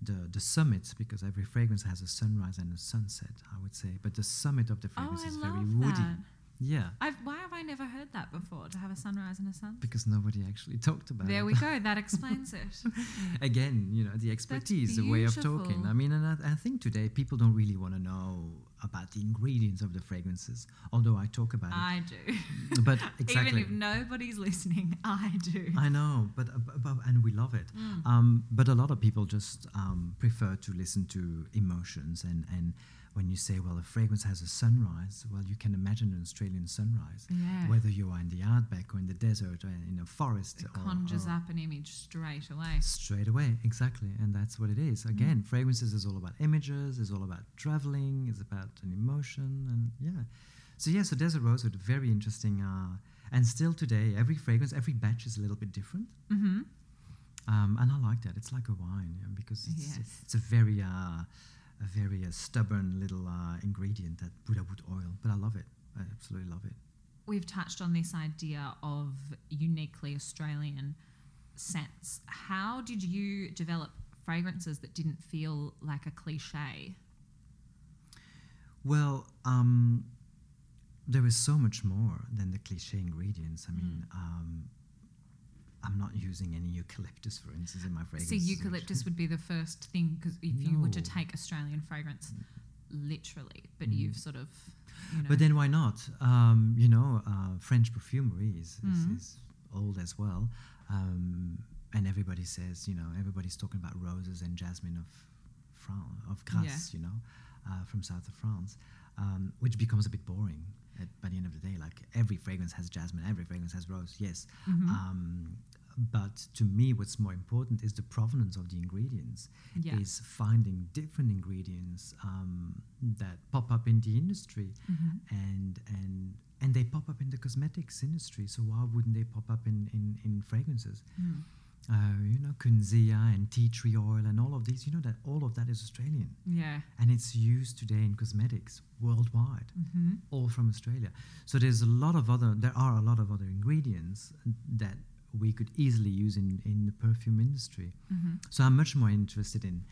the the summit because every fragrance has a sunrise and a sunset i would say but the summit of the Oh, fragrance I is very woody that. Yeah, I've, why have I never heard that before? To have a sunrise and a sunset. because nobody actually talked about There it. There we go. That explains it. Again, you know, the expertise, the way of talking. I mean, and I, I think today people don't really want to know about the ingredients of the fragrances, although I talk about it. I do. But exactly. Even if nobody's listening, I do. I know, but, but, but and we love it. Mm. Um, but a lot of people just um, prefer to listen to emotions, and and when you say, well, a fragrance has a sunrise, well, you can imagine an Australian sunrise, Yeah. whether you are in the outback or in the desert or in a forest. It or- conjures or- up an image straight away. Straight away, exactly, and that's what it is. Again, fragrances is all about images, is all about traveling, is about an emotion, and yeah. So yeah, so Desert Rose was very interesting, uh, and still today, every fragrance, every batch is a little bit different. Mm-hmm. Um, and I like that. It's like a wine yeah, because it's, Yes. it's a very, uh, a very uh, stubborn little uh, ingredient, that Buddha wood oil. But I love it. I absolutely love it. We've touched on this idea of uniquely Australian scents. How did you develop fragrances that didn't feel like a cliche? Well, um, there is so much more than the cliche ingredients. I Mm. mean, um, I'm not using any eucalyptus, for instance, in my fragrance. So fragrance. eucalyptus would be the first thing because if you were to take Australian fragrance, literally, but Mm. you've sort of, you know, But then why not? Um, you know, uh, French perfumery is, is, Mhm. is old as well. Um, and everybody says, you know, everybody's talking about roses and jasmine of France, of Grasse, you know, uh, from south of France, um, which becomes a bit boring at, by the end of the day. Like every fragrance has jasmine, every fragrance has rose, yes. Mhm. But to me, what's more important is the provenance of the ingredients yeah. is finding different ingredients um, that pop up in the industry Mhm. and and and they pop up in the cosmetics industry so why wouldn't they pop up in in, in fragrances Mm. uh, you know kunzea and tea tree oil and all of these you know that all of that is australian Yeah. and it's used today in cosmetics worldwide Mm-hmm. all from australia so there's a lot of other there are a lot of other ingredients that we could easily use in in the perfume industry Mm-hmm. so I'm much more interested in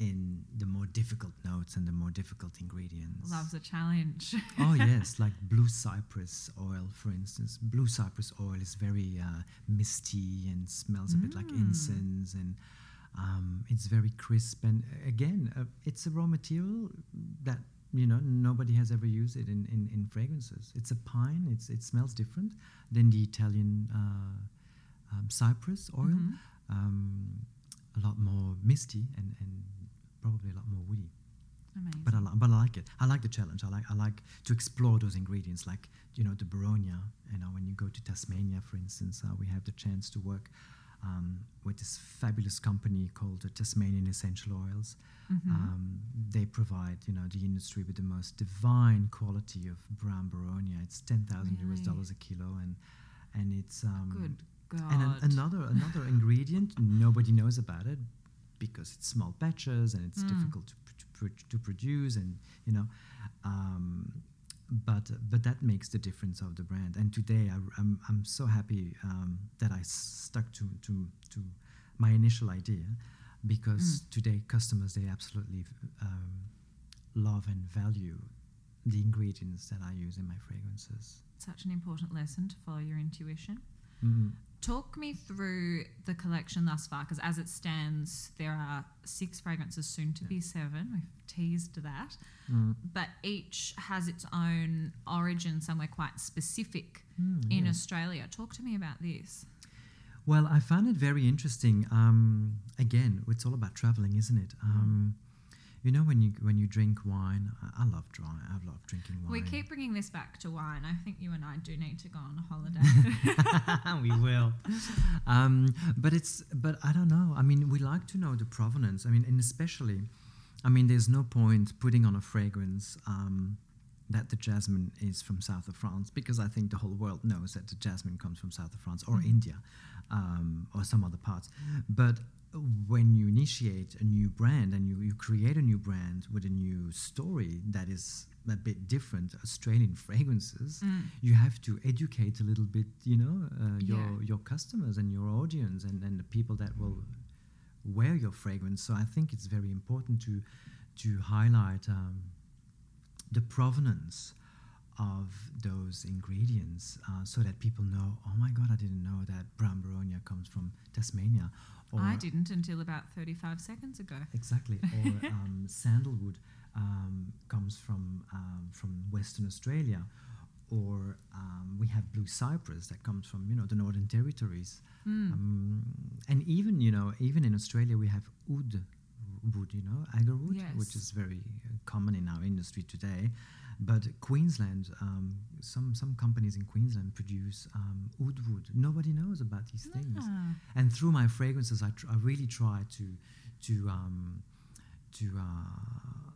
in the more difficult notes and the more difficult ingredients. Loves a challenge. oh yes, like blue cypress oil, for instance. Blue cypress oil is very uh, misty and smells a bit like Mm. incense, and um, it's very crisp. And uh, again, uh, it's a raw material that you know nobody has ever used it in, in, in fragrances. It's a pine. It's it smells different than the Italian uh, um, cypress oil Mhm. um, a lot more misty and, and probably a lot more woody. Amazing. But I, li- but I like it. I like the challenge. I like I like to explore those ingredients, like you know the Boronia. You know when you go to Tasmania, for instance, uh, we have the chance to work um, with this fabulous company called the Tasmanian Essential Oils. Mhm. Um, they provide you know the industry with the most divine quality of brown Boronia. It's ten thousand US dollars a kilo, and and it's um, Good God. and an, another another ingredient nobody knows about it because it's small batches and it's Mm. difficult to, to, pr- to produce and you know um, but but that makes the difference of the brand and today I, am I'm so happy um, that I stuck to, to to my initial idea because today customers they absolutely um, love and value the ingredients that I use in my fragrances. Such an important lesson to follow your intuition. Mhm. Talk me through the collection thus far, because as it stands, there are six fragrances, soon to be seven. We've teased that. Mm. But each has its own origin somewhere quite specific Mm, in yeah. Australia. Talk to me about this. Well, I found it very interesting. Um, again, it's all about traveling, isn't it? Um, you know, when you when you drink wine, I, I love dry. I love drinking wine. We keep bringing this back to wine. I think you and I do need to go on a holiday. we will. Um, but it's but I don't know. I mean, we like to know the provenance. I mean, and especially, I mean, there's no point putting on a fragrance. Um, that the jasmine is from south of France because I think the whole world knows that the jasmine comes from south of France or Mhm. India um, or some other parts. But when you initiate a new brand and you, you create a new brand with a new story that is a bit different, Australian fragrances, Mm. you have to educate a little bit, you know, uh, your Yeah. your customers and your audience and, and the people that will wear your fragrance. So I think it's very important to to highlight um, the provenance of those ingredients uh, so that people know, oh my God, I didn't know that brown Boronia comes from Tasmania. Or I didn't until about 35 seconds ago. Exactly. Or um, sandalwood um, comes from, um, from Western Australia. Or um, we have blue cypress that comes from, you know, the Northern Territories. Mm. and even, you know, even in Australia we have oud wood, you know, agarwood, yes. which is very common in our industry today. But Queensland, um, some some companies in Queensland produce um, oud wood. Nobody knows about these things. Ah. And through my fragrances, I, tr- I really try to to um, to uh,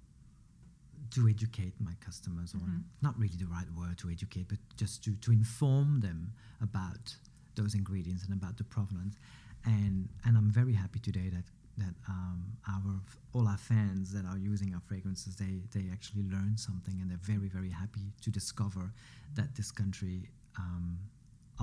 to educate my customers, mm-hmm. or not really the right word to educate, but just to to inform them about those ingredients and about the provenance. And and I'm very happy today that that um, our all our fans that are using our fragrances they they actually learn something and they're very very happy to discover that this country um,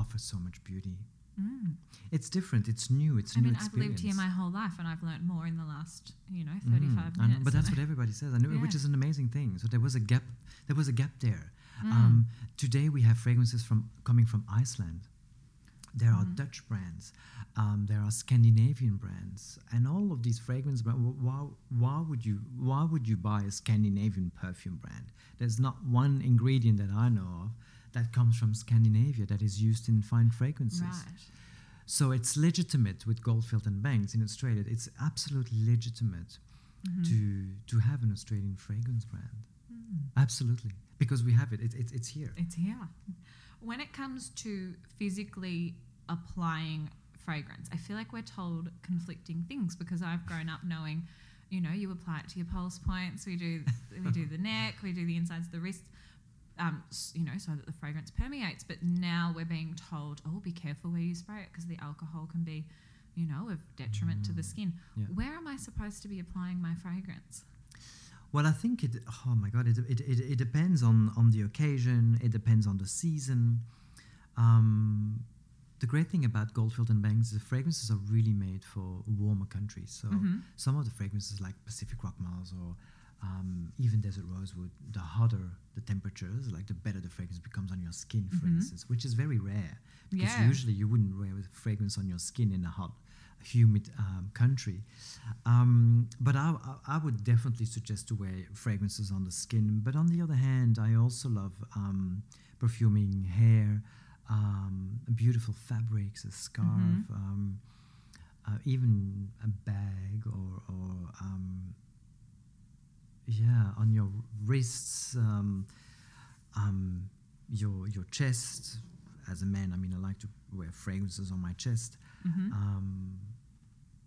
offers so much beauty. Mm. It's different. It's new. It's I new mean, experience. I've lived here my whole life, and I've learned more in the last, you know, mm-hmm. thirty-five mm. minutes. but that's what everybody says, know, yeah. which is an amazing thing. So there was a gap. There was a gap there. Mm. Um, today we have fragrances from coming from Iceland. There are mm-hmm. Dutch brands, um, there are Scandinavian brands, and all of these fragrance brands. Why, why would you why would you buy a Scandinavian perfume brand? There's not one ingredient that I know of that comes from Scandinavia that is used in fine fragrances. Right. So it's legitimate with Goldfield and Banks in Australia. It's absolutely legitimate mm-hmm. to to have an Australian fragrance brand. Mm. Absolutely, because we have it. it, it it's here. It's here. When it comes to physically applying fragrance, I feel like we're told conflicting things because I've grown up knowing, you know, you apply it to your pulse points. We do we do the neck, we do the insides of the wrist. Um, you know, so that the fragrance permeates. But now we're being told, oh, be careful where you spray it because the alcohol can be, you know, of detriment mm. to the mm. skin. Yeah. Where am I supposed to be applying my fragrance? Well, I think it. Oh my God! It it, it, it depends on on the occasion. It depends on the season. Um, the great thing about Goldfield and Banks is the fragrances are really made for warmer countries. So mm-hmm. some of the fragrances like Pacific Rock Moss or um, even Desert Rosewood, the hotter the temperatures, like the better the fragrance becomes on your skin, for mm-hmm. instance, which is very rare because yeah. usually you wouldn't wear fragrance on your skin in a hot humid um, country. Um, but I, I, would definitely suggest to wear fragrances on the skin. But on the other hand, I also love um, perfuming hair, um, beautiful fabrics, a scarf, mm-hmm. Um, uh, even a bag or, or um, yeah, on your wrists, your your chest. As a man, I mean, I like to wear fragrances on my chest. Mm-hmm. Um,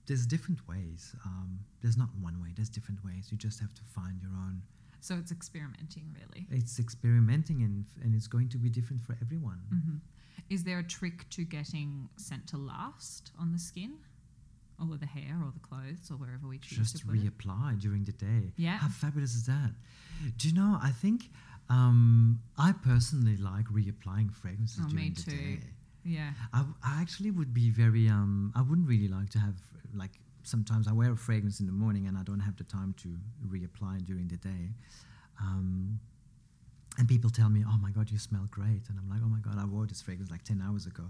there's different ways. Um, there's not one way. There's different ways. You just have to find your own. So it's experimenting, really. It's experimenting, and and it's going to be different for everyone. Mm-hmm. Is there a trick to getting scent to last on the skin, or the hair, or the clothes, or wherever we choose just to put reapply it? during the day? Yeah. How fabulous is that? Do you know? I think um, I personally like reapplying fragrances oh, during the too. day. Yeah. I, I actually would be very um I wouldn't really like to have like sometimes I wear a fragrance in the morning and I don't have the time to reapply during the day. Um, and people tell me, "Oh my God, you smell great," and I'm like, "Oh my God, I wore this fragrance like ten hours ago."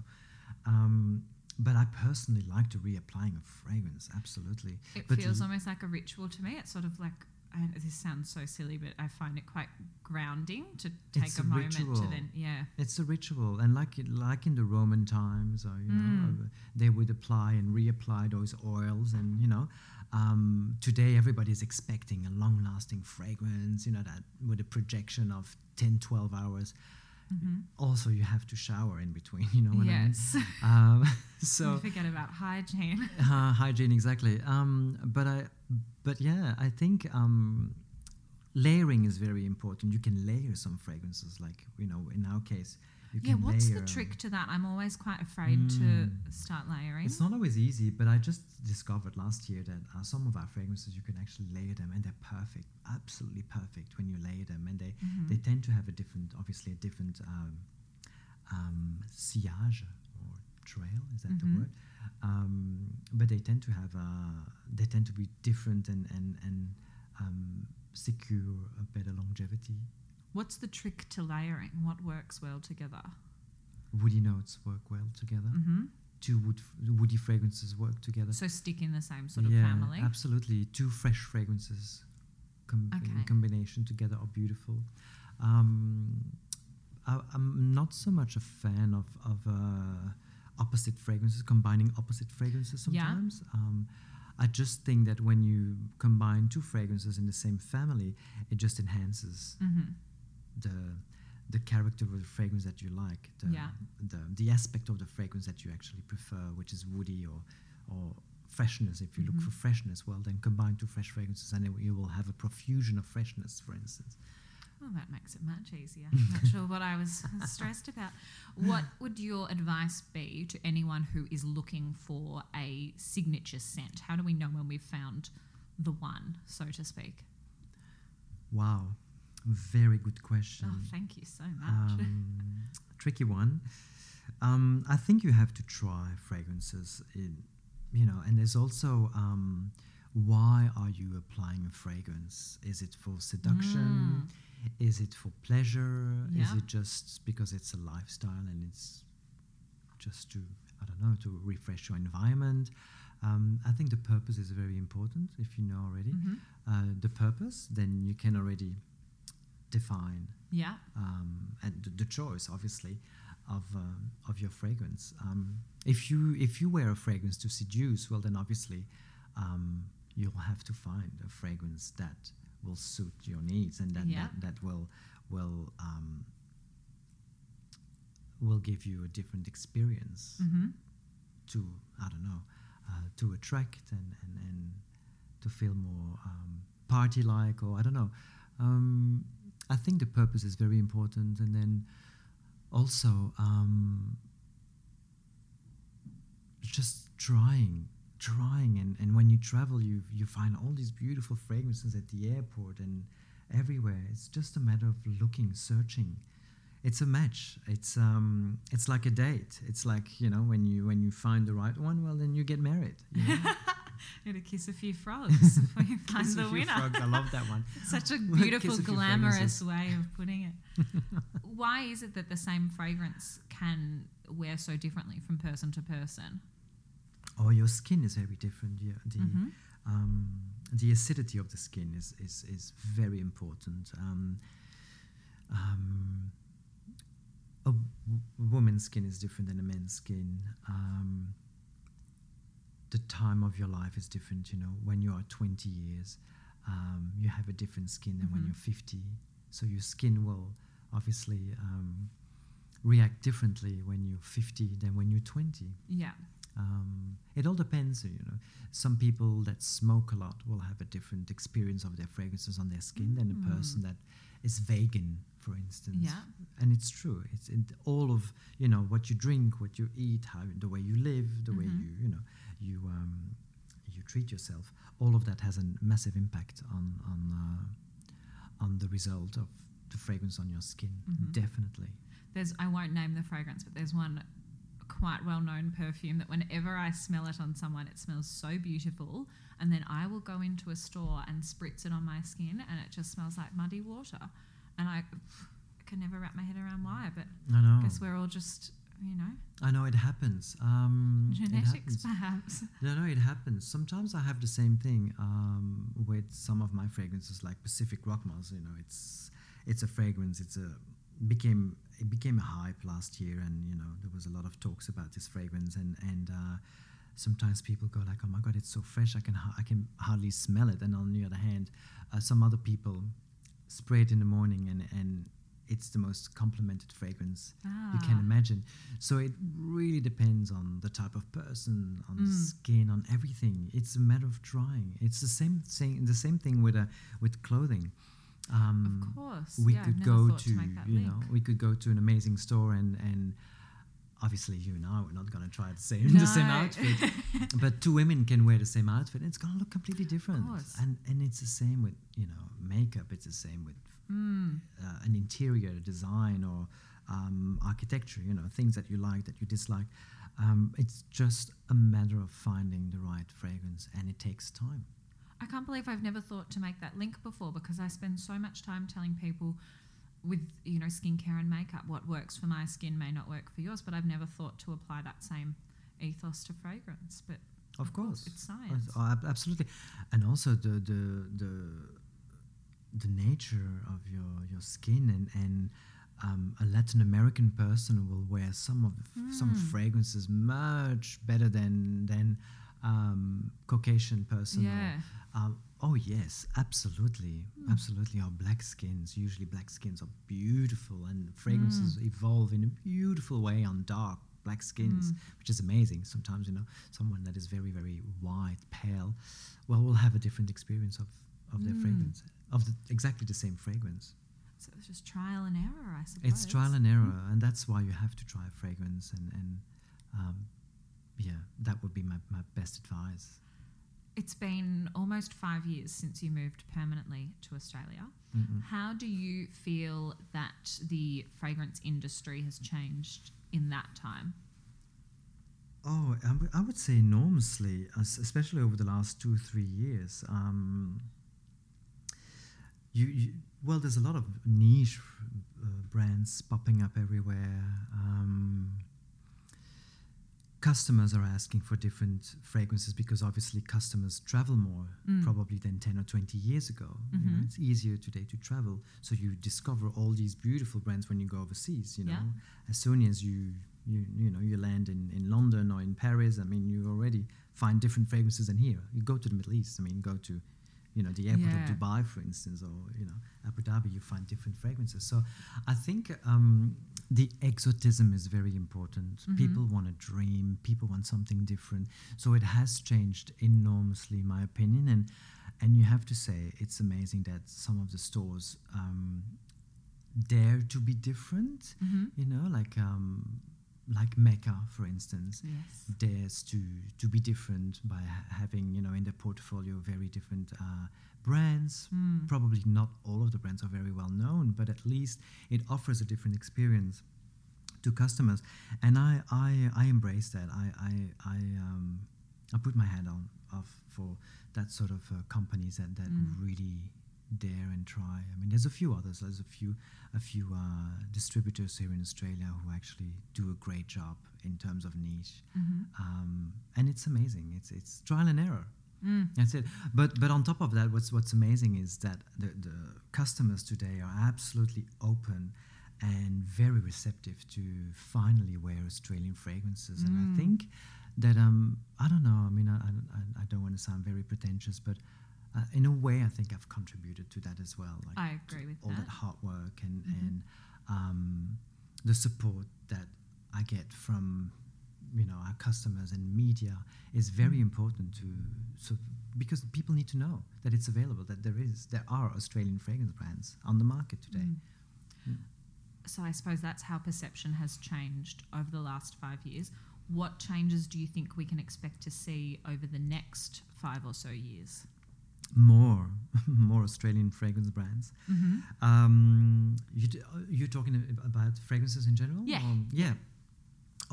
Um, but I personally like to reapplying a fragrance. Absolutely, it but feels almost like a ritual to me. It's sort of like I, this sounds so silly, but I find it quite grounding to take it's a, a moment ritual. to then, yeah. It's a ritual, and like like in the Roman times, or you mm. know, they would apply and reapply those oils, and you know, um, today everybody is expecting a long-lasting fragrance, you know, that with a projection of 10, 12 hours. Mm-hmm. Also, you have to shower in between. You know what yes. I mean? Um, so forget about hygiene. uh, hygiene, exactly. Um, but I, but yeah, I think um, layering is very important. You can layer some fragrances, like you know, in our case, yeah, what's the trick to that? I'm always quite afraid mm. to start layering. It's not always easy, but I just discovered last year that uh, some of our fragrances you can actually layer them, and they're perfect, absolutely perfect when you layer them, and they mm-hmm. they tend to have a different, obviously a different um, um, sillage or trail. Is that mm-hmm. the word? Um, but they tend to have uh, they tend to be different and and and um, secure a better longevity What's the trick to layering? What works well together? Woody notes work well together. Mm-hmm. Two wood, woody fragrances work together. So stick in the same sort of yeah, family. absolutely. Two fresh fragrances com- in combination together are beautiful. Um, I, I'm not so much a fan of, of uh, opposite fragrances, combining opposite fragrances Yeah. sometimes. Um, I just think that when you combine two fragrances in the same family, it just enhances Mm-hmm. the the character of the fragrance that you like, the, Yeah. the the aspect of the fragrance that you actually prefer, which is woody or or freshness. If you Mhm. look for freshness, well, then combine two fresh fragrances, and it, you will have a profusion of freshness, for instance. Well, that makes it much easier. Not sure what I was stressed about. What would your advice be to anyone who is looking for a signature scent? How do we know when we've found the one, so to speak? Wow, very good question. Oh, thank you so much. um, tricky one. Um, I think you have to try fragrances, in, you know, and there's also um, why are you applying a fragrance? Is it for seduction? Is it for pleasure? Is it just because it's a lifestyle and it's just to, I don't know, to refresh your environment? Um, I think the purpose is very important if you know already. Mhm. Uh, the purpose, then you can already define Yeah. um, and the, the choice, obviously, of um, of your fragrance. Um, if you if you wear a fragrance to seduce, well, then obviously um, you'll have to find a fragrance that will suit your needs and that Yeah. that, that will will um, will give you a different experience Mm-hmm. to I don't know uh, to attract and, and, and to feel more um, party like or I don't know. Um, I think the purpose is very important, and then also um, just trying, trying, and, and when you travel, you you find all these beautiful fragrances at the airport and everywhere. It's just a matter of looking, searching. It's a match. It's um, it's like a date. It's like you know when you when you find the right one, well then you get married. You know? You're to kiss a few frogs before you find the winner. frogs. I love that one. Such a beautiful, a glamorous way of putting it. Why is it that the same fragrance can wear so differently from person to person? Oh, your skin is very different. Yeah, the Mhm. um, the acidity of the skin is is, is very important. Um, um, a w- woman's skin is different than a man's skin. Um, the time of your life is different. You know, when you are 20 years, um, you have a different skin than when Mhm. you're 50. So your skin will obviously um, react differently when you're 50 than when you're 20. Yeah. Um, it all depends, you know. Some people that smoke a lot will have a different experience of their fragrances on their skin than a Mm. person that is vegan, for instance. Yeah. And it's true. It's all of you know what you drink, what you eat, how the way you live, the way Mhm. you you know you um, you treat yourself. All of that has a massive impact on on uh, on the result of the fragrance on your skin. Mhm. Definitely. There's I won't name the fragrance, but there's one quite well known perfume that whenever I smell it on someone, it smells so beautiful. And then I will go into a store and spritz it on my skin, and it just smells like muddy water. And I can never wrap my head around why, but I know. I guess we're all just, you know, I know it happens. Um, it genetics happens. perhaps. No, no, it happens. Sometimes I have the same thing um, with some of my fragrances, like Pacific Rock Moss. You know, it's it's a fragrance. It's a became it became a hype last year, and you know there was a lot of talks about this fragrance, and and uh, sometimes people go like, "Oh my God, it's so fresh! I can ha- I can hardly smell it." And on the other hand, uh, some other people spray it in the morning, and and it's the most complimented fragrance you can Ah. imagine. So it really depends on the type of person, on the Mm. skin, on everything. It's a matter of trying. It's the same thing. The same thing with a with clothing. Um, Of course. we yeah, could go thought to, you link. know we could go to an amazing store and and obviously you and I we're not going to try the same the same outfit but two women can wear the same outfit and it's going to look completely different course. and and it's the same with you know makeup it's the same with Mm. uh, an interior design or um, architecture, you know, things that you like, that you dislike. Um, it's just a matter of finding the right fragrance, and it takes time. I can't believe I've never thought to make that link before because I spend so much time telling people with you know skincare and makeup, what works for my skin may not work for yours. But I've never thought to apply that same ethos to fragrance. But Of course. it's science. Oh, absolutely. And also the the the the nature of your your skin and and um, a Latin American person will wear some of some Mm. fragrances much better than than um, Caucasian person. or- yeah, um, oh yes, absolutely, absolutely. Our black skins, usually black skins, are beautiful, and fragrances evolve in a beautiful way on dark black skins, which is amazing. Sometimes you know someone that is very very white, pale, well, will have a different experience of of their Mm. fragrance, of the, exactly the same fragrance. so it's just trial and error, I suppose. It's trial and error, and that's why you have to try a fragrance, and and um, yeah, that would be my, my best advice. It's been almost five years since you moved permanently to Australia. Mm-mm. How do you feel that the fragrance industry has changed in that time? Oh, I would- say enormously, especially over the last two, three years. Um, you, you, well, there's a lot of niche uh, brands popping up everywhere. Um, customers are asking for different fragrances because obviously customers travel more Mm. probably than 10 or 20 years ago. You know, Mhm. it's easier today to travel. So you discover all these beautiful brands when you go overseas, you know. Yeah. As soon as you, you, you know, you land in, in London or in Paris, I mean, you already find different fragrances than here. You go to the Middle East, I mean, go to, you know, the airport Yeah. of Dubai, for instance, or, you know, Abu Dhabi, you find different fragrances. So I think um, the exotism is very important. Mhm. People want to dream, people want something different. So it has changed enormously, in my opinion. And, and you have to say, it's amazing that some of the stores um, dare to be different, Mm-hmm. you know, like, um, like Mecca, for instance Yes. dares to to be different by ha- having you know in their portfolio very different uh, brands. Mm. Probably not all of the brands are very well known, but at least it offers a different experience to customers, and I I, I embrace that. I I I, um, I put my hand on off for that sort of uh, companies that that Mm. really dare and try. I mean, there's a few others. There's a few a few uh, distributors here in Australia who actually do a great job in terms of niche, Mm-hmm. um, and it's amazing. It's it's trial and error. Mm. That's it. But but on top of that, what's what's amazing is that the, the customers today are absolutely open and very receptive to finally wear Australian fragrances. And Mm. I think that um I don't know. I mean I I, I don't want to sound very pretentious, but uh, in a way, I think I've contributed to that as well. Like I agree with all that. that hard work and Mhm. and um, the support that I get from you know our customers and media is very Mm. important to so because people need to know that it's available that there is there are Australian fragrance brands on the market today. Mm. Mm. So I suppose that's how perception has changed over the last five years. What changes do you think we can expect to see over the next five or so years? More more Australian fragrance brands. Mm-hmm. Um, you d- uh, you're talking about fragrances in general? Yeah. Um, yeah.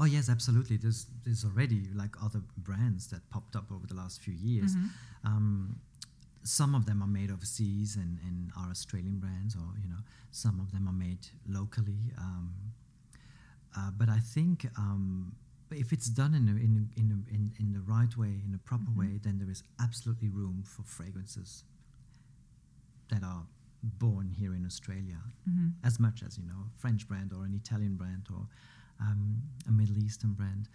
Oh yes, absolutely. There's there's already like other brands that popped up over the last few years. Mm-hmm. Um, some of them are made overseas and, and are Australian brands, or you know, some of them are made locally. Um, uh, but I think um, if it's done in a, in, a, in, a, in in the right way, in a proper Mhm. way, then there is absolutely room for fragrances that are born here in Australia, Mm-hmm. as much as you know, a French brand or an Italian brand or um, a Middle Eastern brand.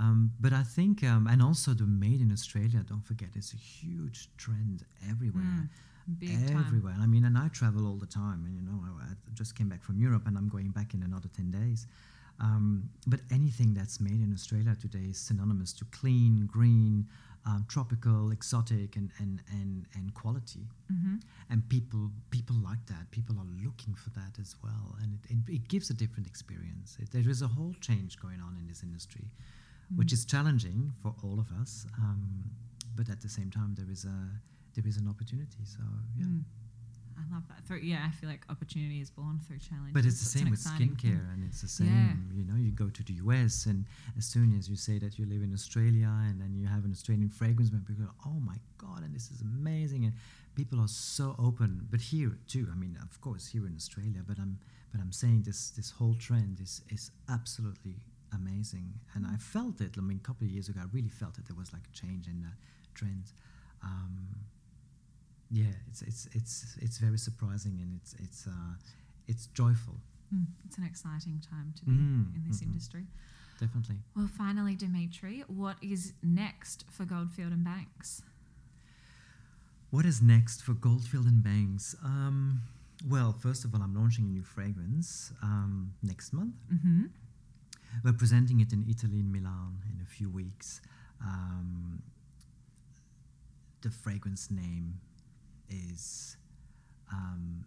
Um, but I think, um, and also the made in Australia, don't forget, it's a huge trend everywhere. Mm. Big time. everywhere. I mean, and I travel all the time, and you know, I, I just came back from Europe, and I'm going back in another ten days. Um, but anything that's made in Australia today is synonymous to clean, green, um, tropical, exotic, and and and and quality. Mm-hmm. And people people like that. People are looking for that as well, and it, it, it gives a different experience. It, there is a whole change going on in this industry, which Mm. is challenging for all of us. Um, but at the same time, there is a there is an opportunity. So yeah. Mm. I love that. Through, yeah, I feel like opportunity is born through challenge. But it's the same with exciting thing. skincare, and it's the same. Yeah. You know, you go to the US, and as soon as you say that you live in Australia, and then you have an Australian fragrance people go, "Oh my god!" and this is amazing, and people are so open. But here too, I mean, of course, here in Australia. But I'm but I'm saying this this whole trend is is absolutely amazing, and I felt it. I mean, a couple of years ago, I really felt that there was like a change in the trend. Um, yeah, it's it's it's it's very surprising and it's it's uh, it's joyful. Mm, it's an exciting time to be Mm, in this mhm. industry. Definitely. Well, finally, Dimitri, what is next for Goldfield and Banks? What is next for Goldfield and Banks? Um, well, first of all, I'm launching a new fragrance um, next month. Mm-hmm. We're presenting it in Italy, in Milan, in a few weeks. Um, the fragrance name is um,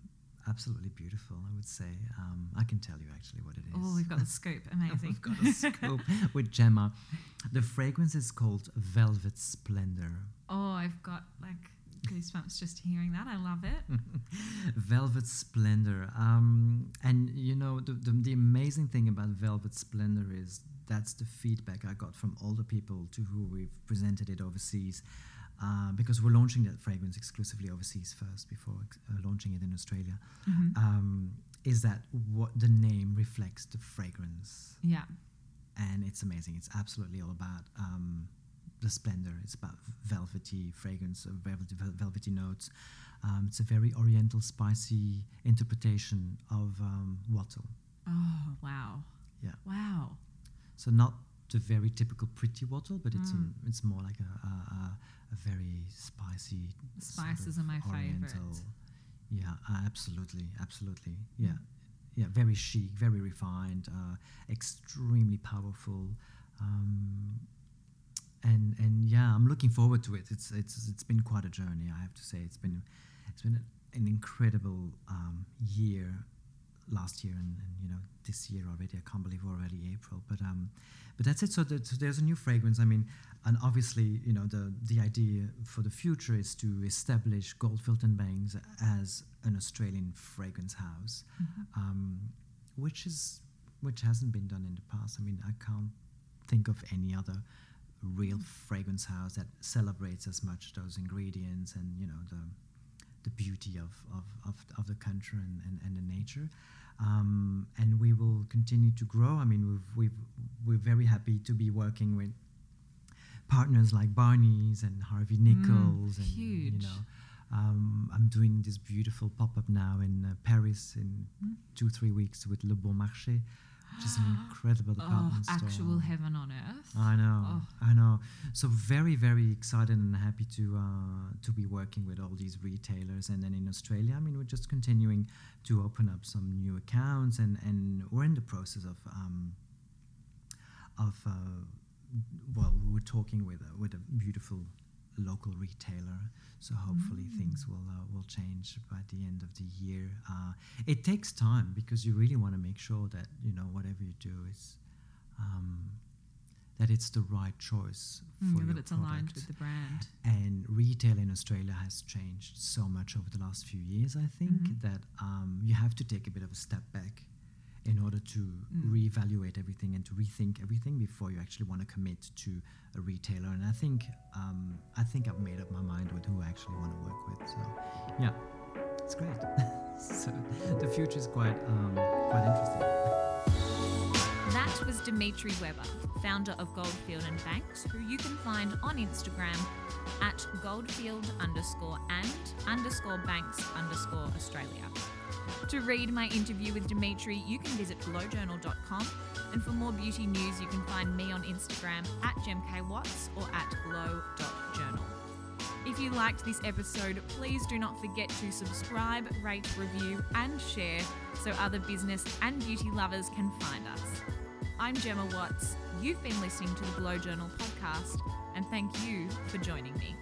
absolutely beautiful, I would say. Um, I can tell you actually what it is. Oh, we've got the scoop. Amazing. We've got a scoop with Gemma. The fragrance is called Velvet Splendor. oh, I've got like goosebumps just hearing that. I love it. Velvet Splendor. Um, and you know, the, the, the amazing thing about Velvet Splendor is that's the feedback I got from all the people to who we've presented it overseas. Uh, because we're launching that fragrance exclusively overseas first before uh, launching it in Australia. Mhm. Um, is that what the name reflects the fragrance? Yeah. and it's amazing. It's absolutely all about um, the splendor. It's about velvety fragrance, uh, velvety, velvety notes. Um, it's a very oriental, spicy interpretation of um, wattle. Oh, wow. Yeah. Wow. So not the very typical pretty wattle, but it's Mm. a, it's more like a, a, a, a very spicy. sort Spices of are my oriental- favourite. Yeah, uh, absolutely, absolutely. Yeah, yeah, very chic, very refined, uh, extremely powerful. Um, and and yeah, I'm looking forward to it. It's it's it's been quite a journey, I have to say. It's been it's been an incredible um, year last year and, and you know this year already. I can't believe we're already April, but um, but that's it. So, the, so there's a new fragrance. I mean, and obviously, you know, the the idea for the future is to establish Goldfield and Banks as an Australian fragrance house, um, which is which hasn't been done in the past. I mean, I can't think of any other real fragrance house that celebrates as much those ingredients and you know the the beauty of, of, of, of the country and, and, and the nature. Um, and we will continue to grow. I mean, we've, we've, we're very happy to be working with partners like Barney's and Harvey Nichols. and, You know, um, I'm doing this beautiful pop up now in uh, Paris in Mm. two, three weeks with Le Bon Marché, which is an incredible Oh, department store. actual heaven on earth. I know, Oh. I know. So very, very excited and happy to uh, to be working with all these retailers. And then in Australia, I mean, we're just continuing to open up some new accounts, and, and we're in the process of um, of uh, well, we were talking with a, with a beautiful local retailer. So hopefully things will uh, will change by the end of the year. Uh, it takes time because you really want to make sure that you know whatever you do is um, that it's the right choice Mm, for that your it's aligned with the brand. And retail in Australia has changed so much over the last few years. I think Mhm. that um, you have to take a bit of a step back in order to Mm. reevaluate everything and to rethink everything before you actually want to commit to a retailer. And I think um, I think I've made up my mind with who I actually want to work with. So yeah, it's great. so the future is quite um, quite interesting. That was Dimitri Weber, founder of Goldfield and Banks, who you can find on Instagram at goldfield underscore and underscore banks underscore Australia. To read my interview with Dimitri, you can visit glowjournal.com. And for more beauty news, you can find me on Instagram at gemkwatts or at glow.journal. If you liked this episode, please do not forget to subscribe, rate, review, and share so other business and beauty lovers can find us. I'm Gemma Watts. You've been listening to the Glow Journal podcast, and thank you for joining me.